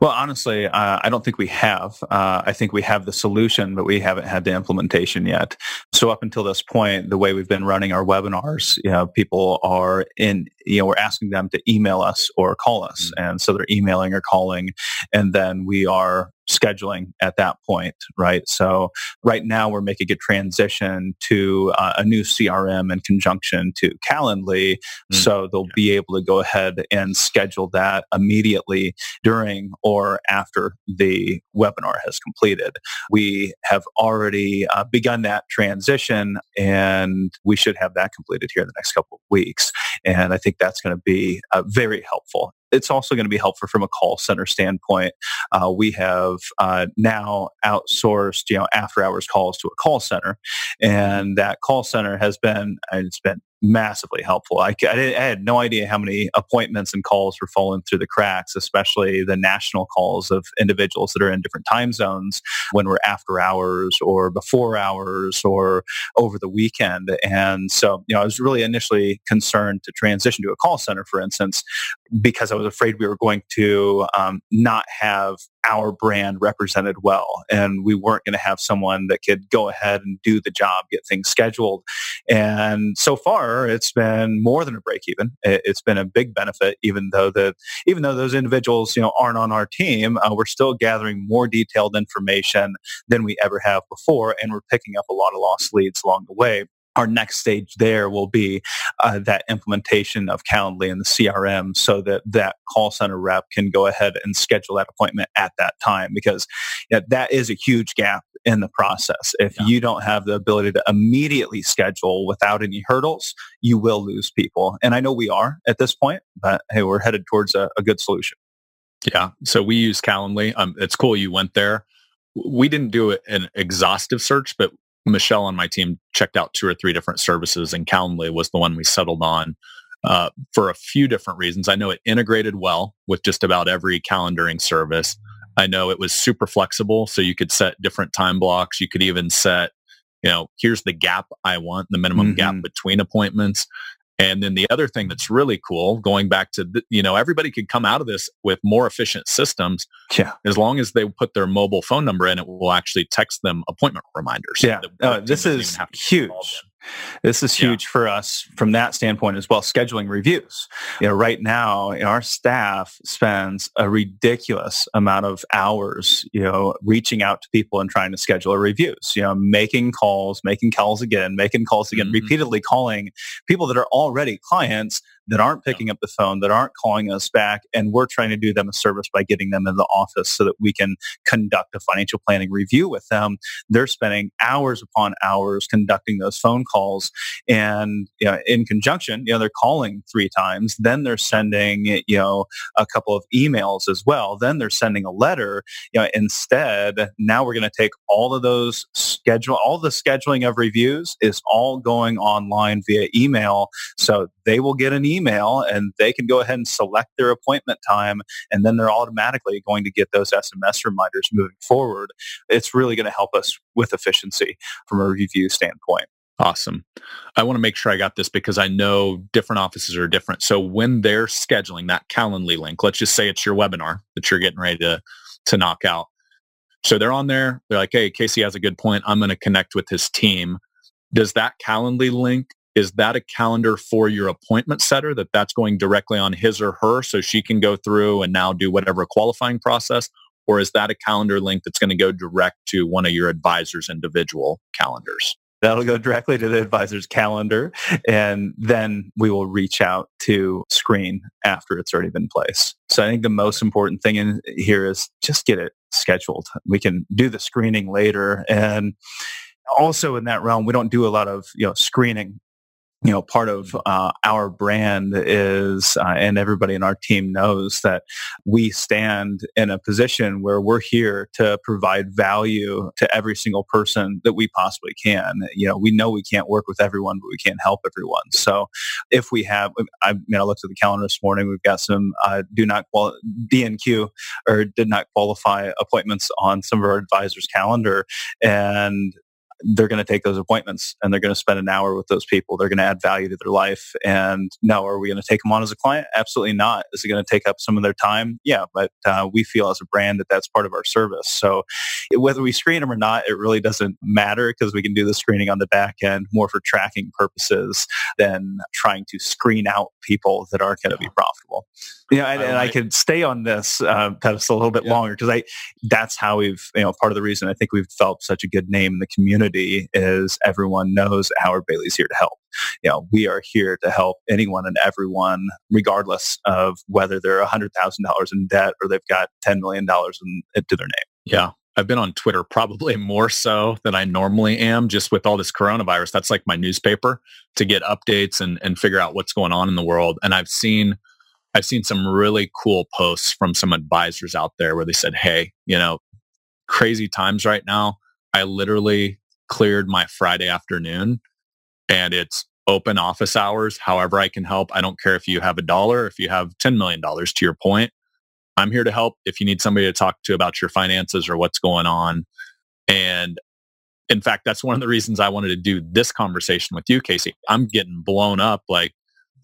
Well, honestly, uh, I don't think we have. Uh, I think we have the solution, but we haven't had the implementation yet. So up until this point, the way we've been running our webinars, you know, people are in, you know, we're asking them to email us or call us. Mm-hmm. And so they're emailing or calling. And then we are scheduling at that point, right? So right now we're making a transition to uh, a new CRM in conjunction to Calendly. Mm-hmm. So they'll yeah. be able to go ahead and schedule that immediately during or after the webinar has completed. We have already uh, begun that transition and we should have that completed here in the next couple of weeks. And I think that's going to be uh, very helpful it's also going to be helpful from a call center standpoint. Uh, we have uh, now outsourced, you know, after hours calls to a call center, and that call center has been it's been massively helpful. I, I, I, had no idea how many appointments and calls were falling through the cracks, especially the national calls of individuals that are in different time zones when we're after hours or before hours or over the weekend. And so, you know, I was really initially concerned to transition to a call center, for instance, because I was afraid we were going to um, not have our brand represented well. And we weren't going to have someone that could go ahead and do the job, get things scheduled. And so far, it's been more than a break even. It's been a big benefit, even though the even though those individuals you know aren't on our team, uh, we're still gathering more detailed information than we ever have before, and we're picking up a lot of lost leads along the way our next stage there will be uh, that implementation of Calendly and the CRM so that that call center rep can go ahead and schedule that appointment at that time because you know, that is a huge gap in the process. If yeah. you don't have the ability to immediately schedule without any hurdles, you will lose people. And I know we are at this point, but hey, we're headed towards a, a good solution. Yeah. So we use Calendly. Um, it's cool you went there. We didn't do an exhaustive search, but Michelle on my team checked out two or three different services, and Calendly was the one we settled on uh, for a few different reasons. I know it integrated well with just about every calendaring service. I know it was super flexible, so you could set different time blocks. You could even set, you know, here's the gap I want, the minimum mm-hmm. gap between appointments. And then the other thing that's really cool, going back to, the, you know, everybody could come out of this with more efficient systems. Yeah. As long as they put their mobile phone number in, it will actually text them appointment reminders. Yeah. Uh, this is huge. This is huge yeah. for us from that standpoint as well. Scheduling reviews. You know, right now our staff spends a ridiculous amount of hours, you know, reaching out to people and trying to schedule reviews. You know, making calls, making calls again, making calls again, mm-hmm. repeatedly calling people that are already clients that aren't picking up the phone, that aren't calling us back, and we're trying to do them a service by getting them in the office so that we can conduct a financial planning review with them. They're spending hours upon hours conducting those phone calls, and you know, in conjunction, you know, they're calling three times, then they're sending, you know, a couple of emails as well, then they're sending a letter. You know, instead, now we're going to take all of those schedule, all the scheduling of reviews is all going online via email, so they will get an email email and they can go ahead and select their appointment time and then they're automatically going to get those SMS reminders moving forward. It's really going to help us with efficiency from a review standpoint. Awesome. I want to make sure I got this because I know different offices are different. So when they're scheduling that Calendly link, let's just say it's your webinar that you're getting ready to, to knock out. So they're on there. They're like, hey, Casey has a good point. I'm going to connect with his team. Does that Calendly link is that a calendar for your appointment setter that that's going directly on his or her so she can go through and now do whatever qualifying process or is that a calendar link that's going to go direct to one of your advisors individual calendars That'll go directly to the advisor's calendar. And then we will reach out to screen after it's already been placed. So I think the most important thing in here is just get it scheduled. We can do the screening later. And also in that realm, we don't do a lot of, you know, screening you know, part of uh, our brand is, uh, and everybody in our team knows that we stand in a position where we're here to provide value to every single person that we possibly can. You know, we know we can't work with everyone, but we can't help everyone. So if we have, I, you know, I looked at the calendar this morning, we've got some uh, do not qual- DNQ or did not qualify appointments on some of our advisors' calendar. And they're going to take those appointments and they're going to spend an hour with those people. They're going to add value to their life. And now, are we going to take them on as a client? Absolutely not. Is it going to take up some of their time? Yeah, but uh, we feel as a brand that that's part of our service. So whether we screen them or not, it really doesn't matter because we can do the screening on the back end more for tracking purposes than trying to screen out people that aren't going to be profitable. Yeah, and, and I could stay on this uh, pedestal a little bit yeah. longer because I that's how we've you know part of the reason I think we've developed such a good name in the community is everyone knows Howard Bailey's here to help. You know, we are here to help anyone and everyone, regardless of whether they're hundred thousand dollars in debt or they've got ten million dollars in, to their name. Yeah, I've been on Twitter probably more so than I normally am just with all this coronavirus. That's like my newspaper to get updates and, and figure out what's going on in the world. And I've seen I've seen some really cool posts from some advisors out there where they said, Hey, you know, crazy times right now. I literally cleared my Friday afternoon and it's open office hours. However, I can help. I don't care if you have a dollar, if you have $10 million to your point. I'm here to help if you need somebody to talk to about your finances or what's going on. And in fact, that's one of the reasons I wanted to do this conversation with you, Casey. I'm getting blown up like,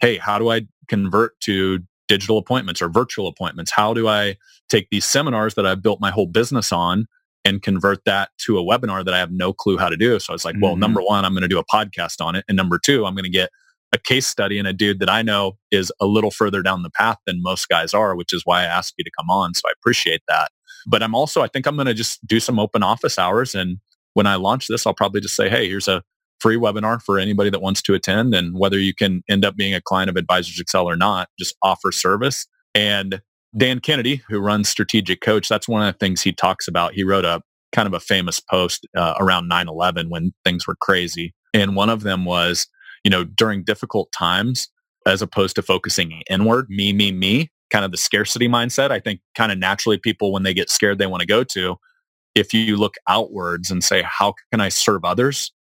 hey, how do I convert to digital appointments or virtual appointments? How do I take these seminars that I've built my whole business on and convert that to a webinar that I have no clue how to do? So I was like, well, mm-hmm. number one, I'm going to do a podcast on it. And number two, I'm going to get a case study and a dude that I know is a little further down the path than most guys are, which is why I asked you to come on. So I appreciate that. But I'm also, I think I'm going to just do some open office hours. And when I launch this, I'll probably just say, hey, here's a free webinar for anybody that wants to attend. And whether you can end up being a client of Advisors Excel or not, just offer service. And Dan Kennedy, who runs Strategic Coach, that's one of the things he talks about. He wrote a kind of a famous post uh, around 9-11 when things were crazy. And one of them was, you know, during difficult times, as opposed to focusing inward, me, me, me, kind of the scarcity mindset. I think kind of naturally people, when they get scared, they want to go to. If you look outwards and say, how can I serve others?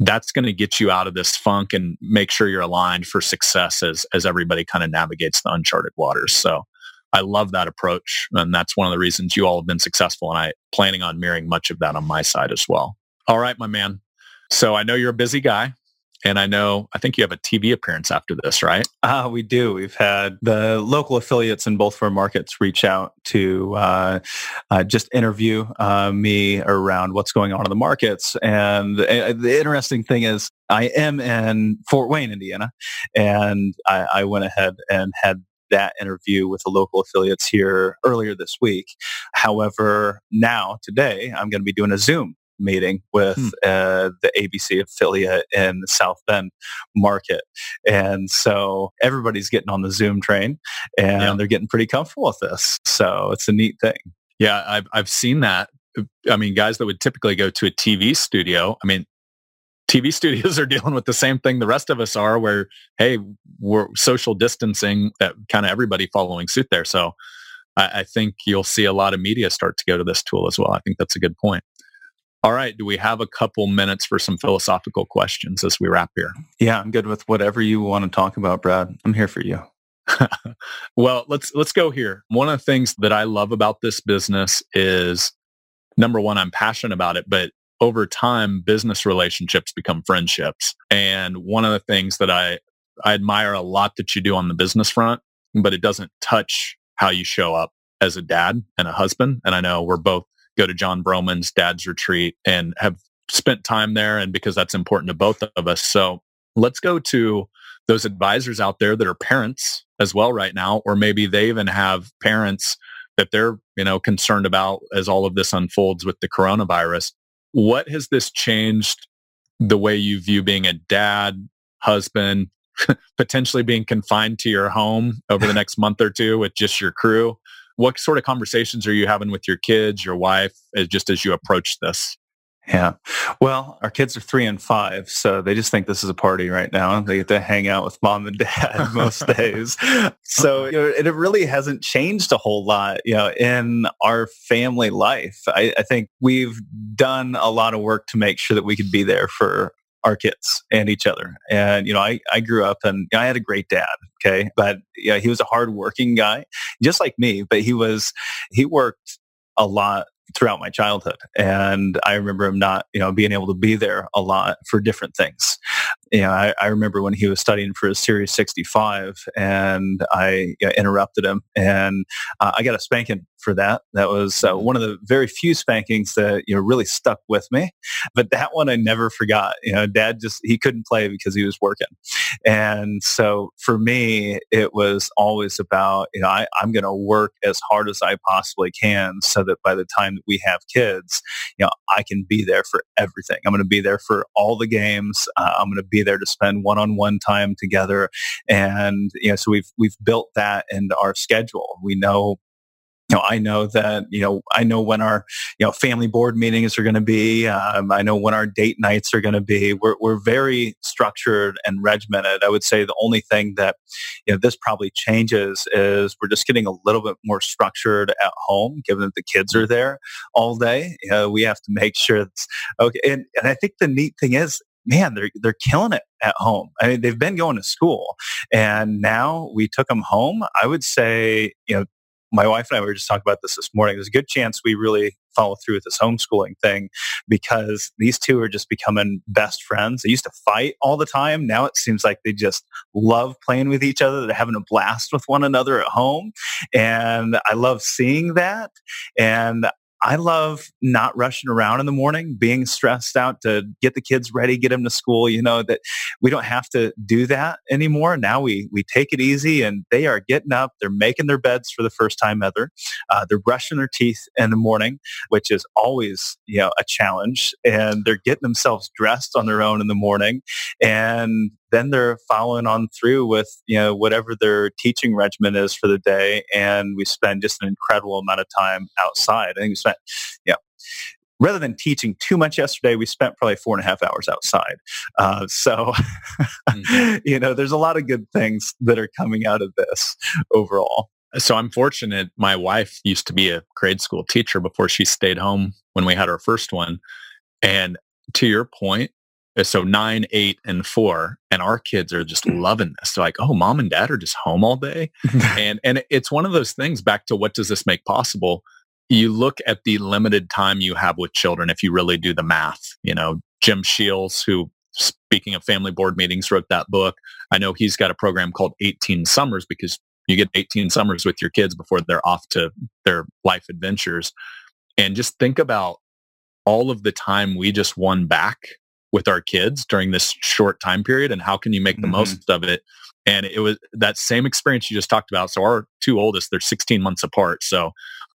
that's going to get you out of this funk and make sure you're aligned for success as as everybody kind of navigates the uncharted waters. So I love that approach, and that's one of the reasons you all have been successful. And I planning on mirroring much of that on my side as well. All right, my man. So I know you're a busy guy. And I know, I think you have a TV appearance after this, right? Uh, we do. We've had the local affiliates in both of our markets reach out to uh, uh, just interview uh, me around what's going on in the markets. And uh, the interesting thing is, I am in Fort Wayne, Indiana, and I, I went ahead and had that interview with the local affiliates here earlier this week. However, now today I'm going to be doing a Zoom meeting with hmm. uh, the ABC affiliate in the South Bend market. And so everybody's getting on the Zoom train and yeah. they're getting pretty comfortable with this. So it's a neat thing. Yeah, I've, I've seen that. I mean, guys that would typically go to a TV studio, I mean, TV studios are dealing with the same thing the rest of us are where, hey, we're social distancing, that kind of everybody following suit there. So I, I think you'll see a lot of media start to go to this tool as well. I think that's a good point. All right. Do we have a couple minutes for some philosophical questions as we wrap here? Yeah, I'm good with whatever you want to talk about, Brad. I'm here for you. well, let's let's go here. One of the things that I love about this business is number one, I'm passionate about it, but over time, business relationships become friendships. And one of the things that I I admire a lot that you do on the business front, but it doesn't touch how you show up as a dad and a husband. And I know we're both go to John Broman's dad's retreat and have spent time there and because that's important to both of us. So let's go to those advisors out there that are parents as well right now, or maybe they even have parents that they're, you know, concerned about as all of this unfolds with the coronavirus. What has this changed the way you view being a dad, husband, potentially being confined to your home over the next month or two with just your crew? What sort of conversations are you having with your kids, your wife, just as you approach this? Yeah. Well, our kids are three and five, so they just think this is a party right now. They get to hang out with mom and dad most days. So you know, it really hasn't changed a whole lot, you know, in our family life. I, I think we've done a lot of work to make sure that we could be there for our kids and each other. And, you know, I, I grew up and you know, I had a great dad. Okay. But yeah, he was a hardworking guy, just like me, but he was, he worked a lot throughout my childhood. And I remember him not, you know, being able to be there a lot for different things. You know, I, I remember when he was studying for his Series 65 and I you know, interrupted him and uh, I got a spanking for that. That was uh, one of the very few spankings that you know really stuck with me. But that one I never forgot. You know, Dad just he couldn't play because he was working, and so for me it was always about you know I, I'm going to work as hard as I possibly can so that by the time that we have kids, you know I can be there for everything. I'm going to be there for all the games. Uh, I'm going to be there to spend one-on-one time together, and you know so we've we've built that into our schedule. We know you know, I know that, you know, I know when our, you know, family board meetings are going to be. Um, I know when our date nights are going to be. We're, we're very structured and regimented. I would say the only thing that, you know, this probably changes is we're just getting a little bit more structured at home, given that the kids are there all day. You know, we have to make sure it's okay. And, and I think the neat thing is, man, they're they're killing it at home. I mean, they've been going to school, and now we took them home. I would say, you know, my wife and I were just talking about this this morning. There's a good chance we really follow through with this homeschooling thing because these two are just becoming best friends. They used to fight all the time. Now it seems like they just love playing with each other. They're having a blast with one another at home. And I love seeing that. And I love not rushing around in the morning, being stressed out to get the kids ready, get them to school. You know that we don't have to do that anymore. Now we we take it easy, and they are getting up. They're making their beds for the first time ever. Uh, they're brushing their teeth in the morning, which is always you know a challenge. And they're getting themselves dressed on their own in the morning, and then they're following on through with you know whatever their teaching regimen is for the day and we spend just an incredible amount of time outside i think we spent yeah rather than teaching too much yesterday, we spent probably four and a half hours outside. Uh, so, mm-hmm. you know, there's a lot of good things that are coming out of this overall. So I'm fortunate. My wife used to be a grade school teacher before she stayed home when we had our first one. And to your point, so nine, eight, and four, and our kids are just mm. loving this. They're like, "Oh, mom and dad are just home all day," and and it's one of those things. Back to what does this make possible? You look at the limited time you have with children. If you really do the math, you know, Jim Sheils, who speaking of family board meetings, wrote that book. I know he's got a program called 18 Summers because you get 18 summers with your kids before they're off to their life adventures. And just think about all of the time we just won back with our kids during this short time period and how can you make the mm-hmm. most of it. And it was that same experience you just talked about so our two oldest they're 16 months apart so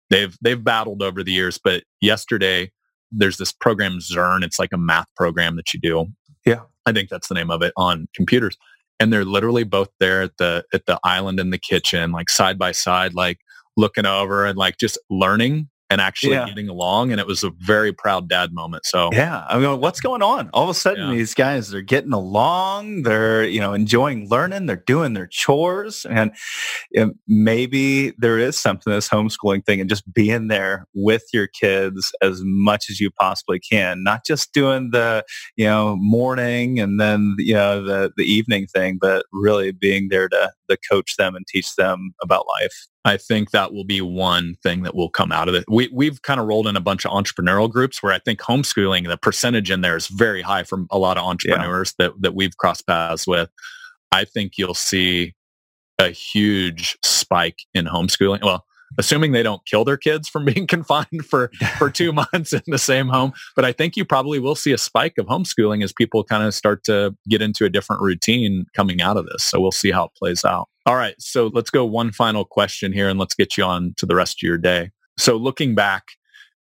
they've they've battled over the years but yesterday there's this program Zearn it's like a math program that you do. Yeah. I think that's the name of it on computers. And they're literally both there at the at the island in the kitchen like side by side like looking over and like just learning and actually yeah. getting along. And it was a very proud dad moment. So yeah, I mean, what's going on? All of a sudden, yeah. these guys are getting along. They're you know enjoying learning. They're doing their chores, and maybe there is something this homeschooling thing, and just being there with your kids as much as you possibly can. Not just doing the you know morning and then you know the the evening thing, but really being there to to coach them and teach them about life. I think that will be one thing that will come out of it. We, we've kind of rolled in a bunch of entrepreneurial groups where I think homeschooling, the percentage in there is very high from a lot of entrepreneurs yeah. that, that we've crossed paths with. I think you'll see a huge spike in homeschooling. Well, assuming they don't kill their kids from being confined for, for two months in the same home. But I think you probably will see a spike of homeschooling as people kind of start to get into a different routine coming out of this. So we'll see how it plays out. All right. So let's go one final question here and let's get you on to the rest of your day. So looking back,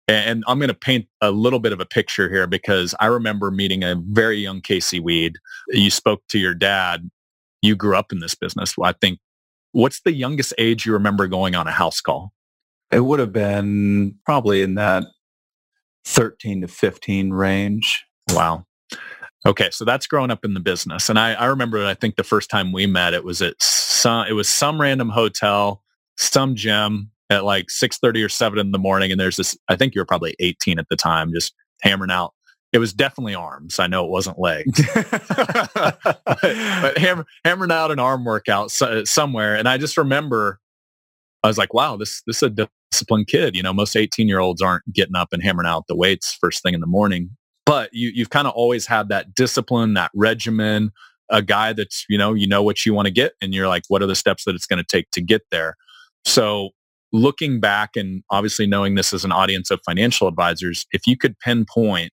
and I'm going to paint a little bit of a picture here because I remember meeting a very young Casey Weade. You spoke to your dad. You grew up in this business. Well, I think, what's the youngest age you remember going on a house call? It would have been probably in that 13 to 15 range. Wow. Okay, so that's growing up in the business, and I, I remember. I think the first time we met, it was at some. It was some random hotel, some gym at like six thirty or seven in the morning, and there's this. I think you were probably eighteen at the time, just hammering out. It was definitely arms. I know it wasn't legs, but, but hammer, hammering out an arm workout so, somewhere. And I just remember, I was like, "Wow, this this is a disciplined kid." You know, most eighteen year olds aren't getting up and hammering out the weights first thing in the morning but you, you've kind of always had that discipline, that regimen, a guy that's, you know, you know what you want to get and you're like, what are the steps that it's going to take to get there? So looking back and obviously knowing this is an audience of financial advisors, if you could pinpoint,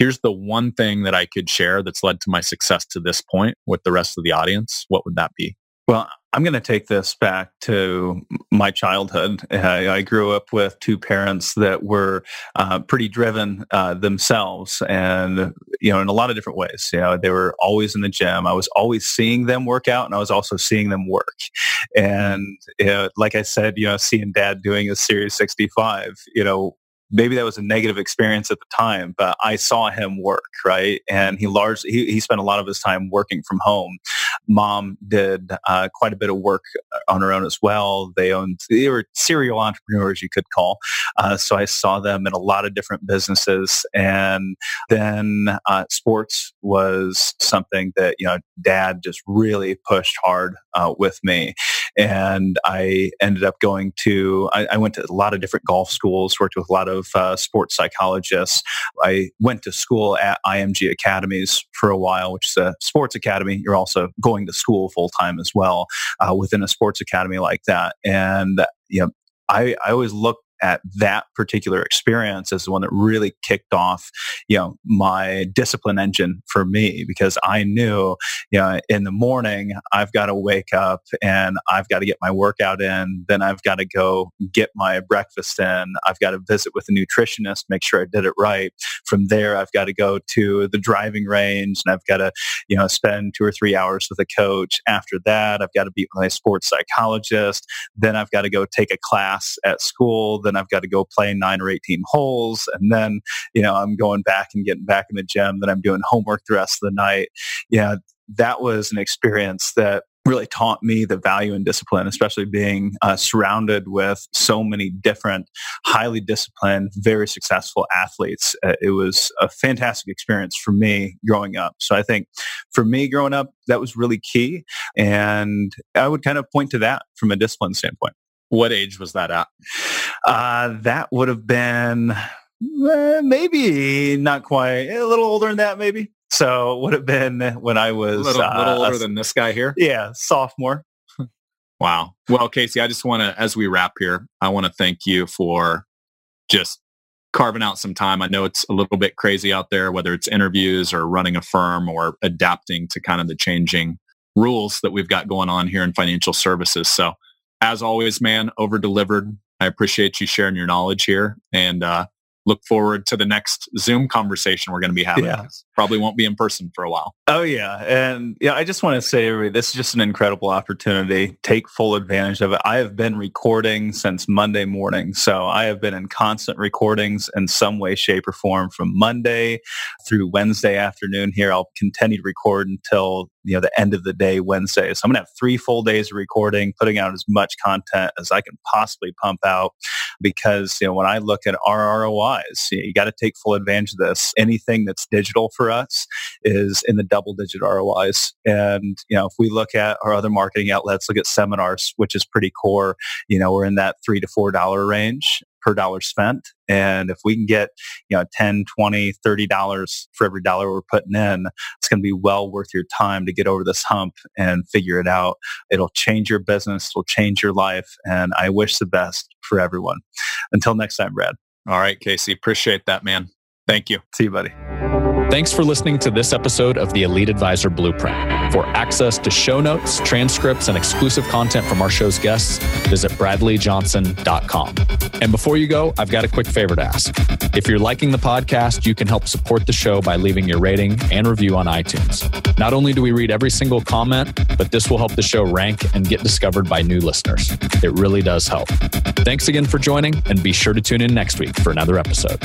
here's the one thing that I could share that's led to my success to this point with the rest of the audience, what would that be? Well, I'm going to take this back to my childhood. I, I grew up with two parents that were uh, pretty driven uh, themselves, and you know, in a lot of different ways. You know, they were always in the gym. I was always seeing them work out, and I was also seeing them work. And you know, like I said, you know, seeing Dad doing a Series 65, you know, maybe that was a negative experience at the time, but I saw him work, right? And he largely, he, he spent a lot of his time working from home. Mom did uh, quite a bit of work on her own as well. They owned, they were serial entrepreneurs, you could call. Uh, so I saw them in a lot of different businesses. And then uh, sports was something that, you know, dad just really pushed hard uh, with me. And I ended up going to, I, I, went to a lot of different golf schools, worked with a lot of uh, sports psychologists. I went to school at IMG Academies for a while, which is a sports academy. You're also going to school full time as well uh, within a sports academy like that. And, you know, I, I always look at that particular experience as the one that really kicked off, you know, my discipline engine for me because I knew, you know, in the morning I've got to wake up and I've got to get my workout in. Then I've got to go get my breakfast in. I've got to visit with a nutritionist, make sure I did it right. From there, I've got to go to the driving range and I've got to, you know, spend two or three hours with a coach. After that, I've got to be with my sports psychologist. Then I've got to go take a class at school then I've got to go play nine or 18 holes. And then, you know, I'm going back and getting back in the gym. Then I'm doing homework the rest of the night. Yeah, that was an experience that really taught me the value in discipline, especially being uh, surrounded with so many different, highly disciplined, very successful athletes. Uh, it was a fantastic experience for me growing up. So I think for me growing up, that was really key. And I would kind of point to that from a discipline standpoint. What age was that at? Uh, that would have been uh, maybe not quite a little older than that, maybe. So it would have been when I was a little, uh, little older than this guy here. Yeah, sophomore. wow. Well, Casey, I just want to, as we wrap here, I want to thank you for just carving out some time. I know it's a little bit crazy out there, whether it's interviews or running a firm or adapting to kind of the changing rules that we've got going on here in financial services. So as always, man, over delivered. I appreciate you sharing your knowledge here and uh, look forward to the next Zoom conversation we're going to be having. Yeah. Probably won't be in person for a while. Oh yeah. And yeah, I just want to say everybody, this is just an incredible opportunity. Take full advantage of it. I have been recording since Monday morning. So I have been in constant recordings in some way, shape or form from Monday through Wednesday afternoon here. I'll continue to record until you know the end of the day Wednesday. So I'm gonna have three full days of recording, putting out as much content as I can possibly pump out because you know when I look at our ROIs, you, know, you got to take full advantage of this. Anything that's digital for us is in the double digit ROIs. And, you know, if we look at our other marketing outlets, look at seminars, which is pretty core, you know, we're in that three to four dollar range. Per dollar spent. And if we can get, you know, 10, 20, 30 dollars for every dollar we're putting in, it's going to be well worth your time to get over this hump and figure it out. It'll change your business, it'll change your life. And I wish the best for everyone. Until next time, Brad. All right, Casey. Appreciate that, man. Thank you. See you, buddy. Thanks for listening to this episode of the Elite Advisor Blueprint. For access to show notes, transcripts, and exclusive content from our show's guests, visit bradleyjohnson.com. And before you go, I've got a quick favor to ask. If you're liking the podcast, you can help support the show by leaving your rating and review on iTunes. Not only do we read every single comment, but this will help the show rank and get discovered by new listeners. It really does help. Thanks again for joining, and be sure to tune in next week for another episode.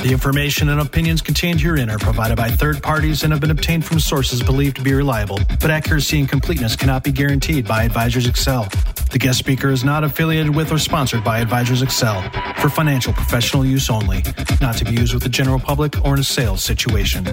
The information and opinions contained herein are provided by third parties and have been obtained from sources believed to be reliable, but accuracy and completeness cannot be guaranteed by Advisors Excel. The guest speaker is not affiliated with or sponsored by Advisors Excel for financial professional use only, not to be used with the general public or in a sales situation.